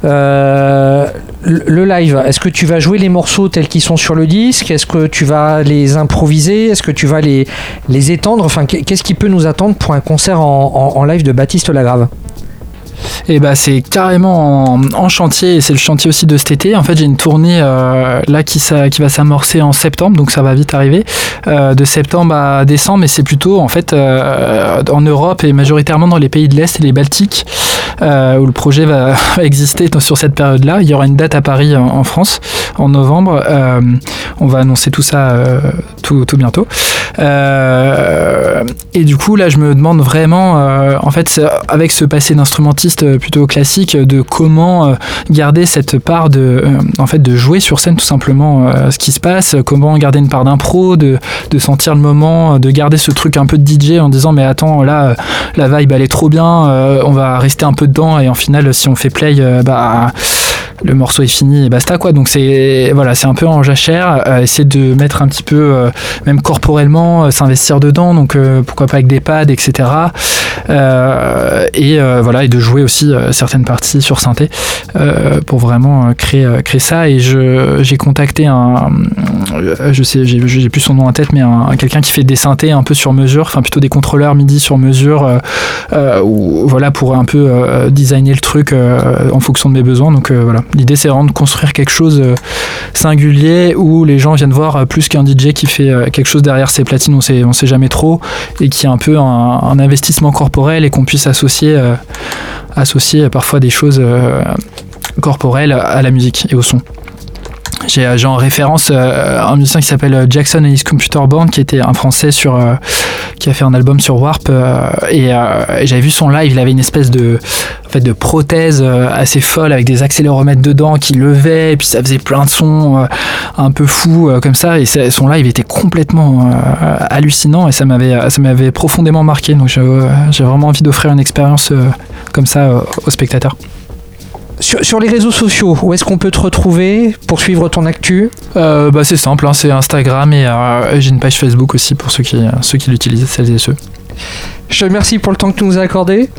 Euh, le live, est-ce que tu vas jouer les morceaux tels qu'ils sont sur le disque? Est-ce que tu vas les improviser? Est-ce que tu vas les, les étendre? Enfin, qu'est-ce qui peut nous attendre pour un concert en live de Baptiste Lagrave? Et bah c'est carrément en, chantier et c'est le chantier aussi de cet été. En fait, j'ai une tournée euh, là qui, va s'amorcer en septembre, donc ça va vite arriver, euh, de septembre à décembre, mais c'est plutôt en fait euh, en Europe et majoritairement dans les pays de l'Est et les Baltiques où le projet va exister sur cette période-là. Il y aura une date à Paris en, France en novembre. on va annoncer tout ça tout, tout, bientôt. et du coup, là, je me demande vraiment, en fait, avec ce passé d'instrumentiste euh, plutôt classique de comment euh, garder cette part de, euh, en fait, de jouer sur scène tout simplement ce qui se passe, comment garder une part d'impro, de, de sentir le moment, de garder ce truc un peu de DJ en disant mais attends là la vibe elle est trop bien, on va rester un peu dedans et en final si on fait play bah le morceau est fini et basta quoi. Donc c'est voilà, c'est un peu en jachère, euh, essayer de mettre un petit peu, euh, même corporellement, euh, s'investir dedans. Donc pourquoi pas avec des pads, etc. et voilà, et de jouer aussi certaines parties sur synthé pour vraiment créer créer ça. Et je j'ai contacté un, je sais, j'ai plus son nom en tête, mais un, quelqu'un qui fait des synthés un peu sur mesure, enfin plutôt des contrôleurs MIDI sur mesure, ou voilà pour un peu designer le truc en fonction de mes besoins. Donc voilà, L'idée, c'est vraiment de construire quelque chose euh, singulier où les gens viennent voir euh, plus qu'un DJ qui fait euh, quelque chose derrière ses platines, on sait, on sait jamais trop, et qui est un peu un, investissement corporel et qu'on puisse associer, associer parfois des choses corporelles à la musique et au son. J'ai en référence un musicien qui s'appelle Jackson and his Computer Band, qui était un français sur, qui a fait un album sur Warp. et, j'avais vu son live, il avait une espèce de, en fait, de prothèses euh, assez folles avec des accéléromètres dedans qui levaient, et puis ça faisait plein de sons euh, un peu fous euh, comme ça. Et son live était complètement hallucinant et ça m'avait, ça m'avait profondément marqué. Donc j'ai vraiment envie d'offrir une expérience comme ça aux spectateurs. Sur, les réseaux sociaux, où est-ce qu'on peut te retrouver pour suivre ton actu? Bah C'est simple, hein, c'est Instagram et j'ai une page Facebook aussi pour ceux qui, ceux qui l'utilisent, celles et ceux. Je te remercie pour le temps que tu nous as accordé.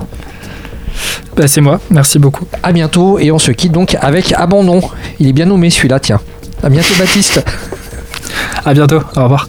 Bah, c'est moi, merci beaucoup. À bientôt et on se quitte donc avec Abandon. Il est bien nommé celui-là, tiens. À bientôt Baptiste. À bientôt, au revoir.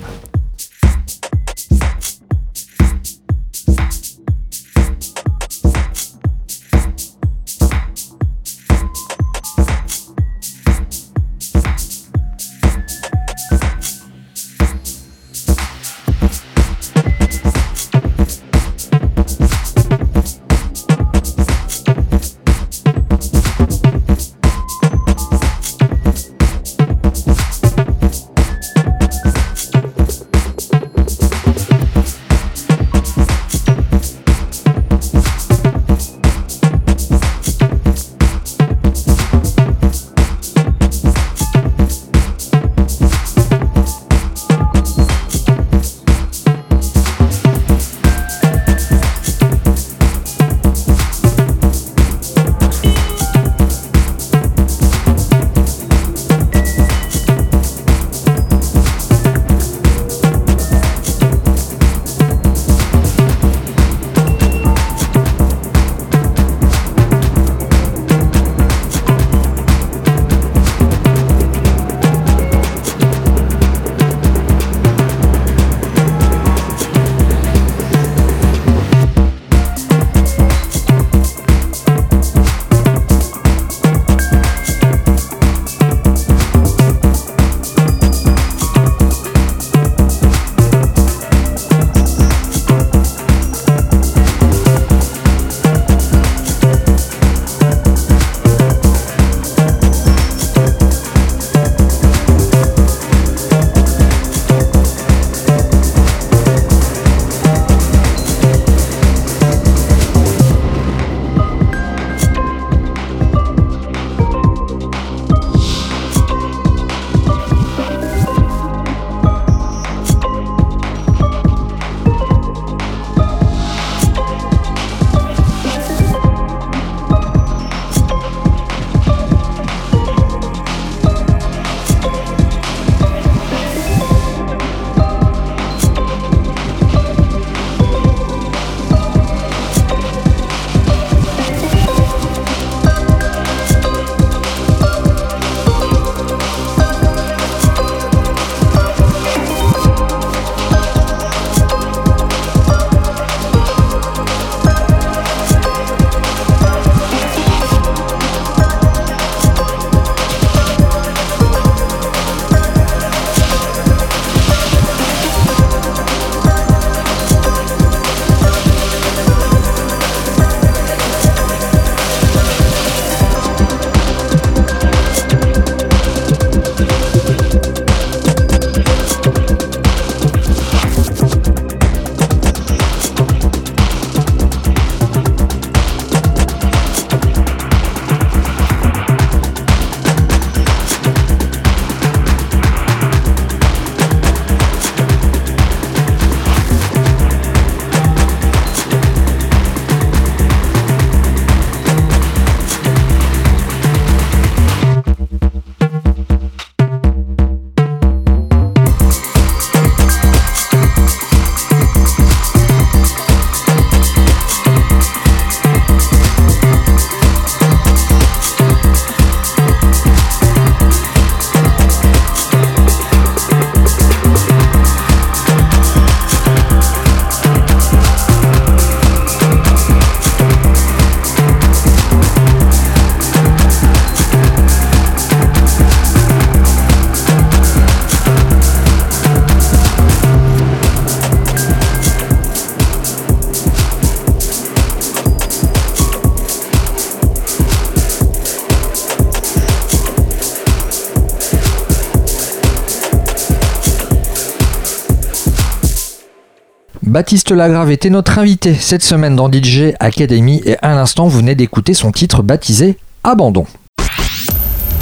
Baptiste Lagrave était notre invité cette semaine dans DJ Academy et à l'instant vous venez d'écouter son titre baptisé Abandon.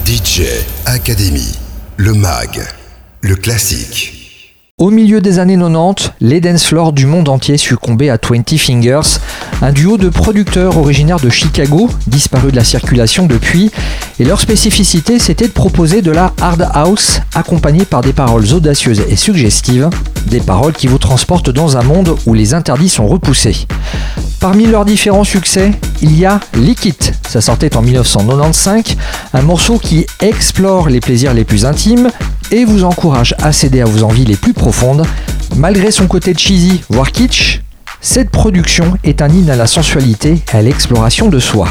DJ Academy, le mag, le classique. Au milieu des années 90, les dance floors du monde entier succombaient à 20 Fingers, un duo de producteurs originaires de Chicago, disparus de la circulation depuis, et leur spécificité c'était de proposer de la hard house accompagnée par des paroles audacieuses et suggestives, des paroles qui vous transportent dans un monde où les interdits sont repoussés. Parmi leurs différents succès, il y a Liquid. Ça sortait en 1995, un morceau qui explore les plaisirs les plus intimes et vous encourage à céder à vos envies les plus profondes. Malgré son côté cheesy, voire kitsch, cette production est un hymne à la sensualité et à l'exploration de soi.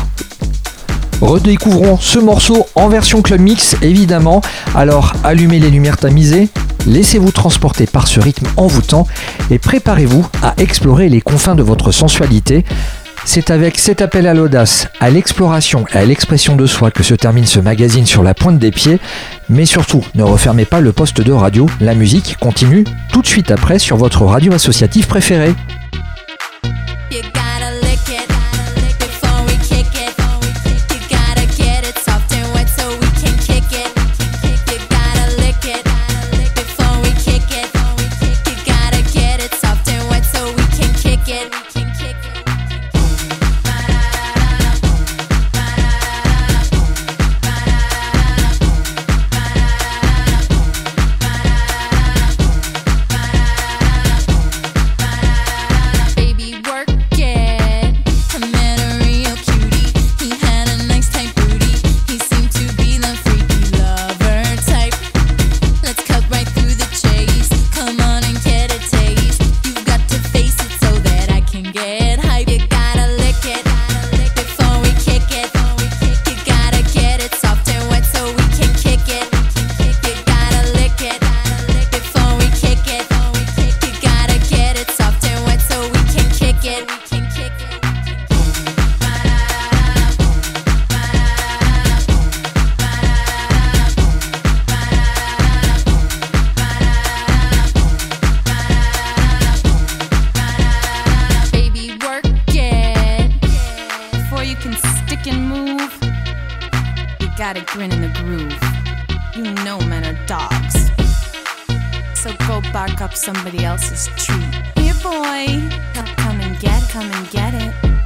Redécouvrons ce morceau en version club mix évidemment, alors allumez les lumières tamisées, laissez-vous transporter par ce rythme envoûtant et préparez-vous à explorer les confins de votre sensualité. C'est avec cet appel à l'audace, à l'exploration et à l'expression de soi que se termine ce magazine sur la pointe des pieds. Mais surtout, ne refermez pas le poste de radio, la musique continue tout de suite après sur votre radio associative préférée. you can stick and move, you gotta grin in the groove. You know men are dogs. So go bark up somebody else's tree. Here, boy, come and get, come and get it.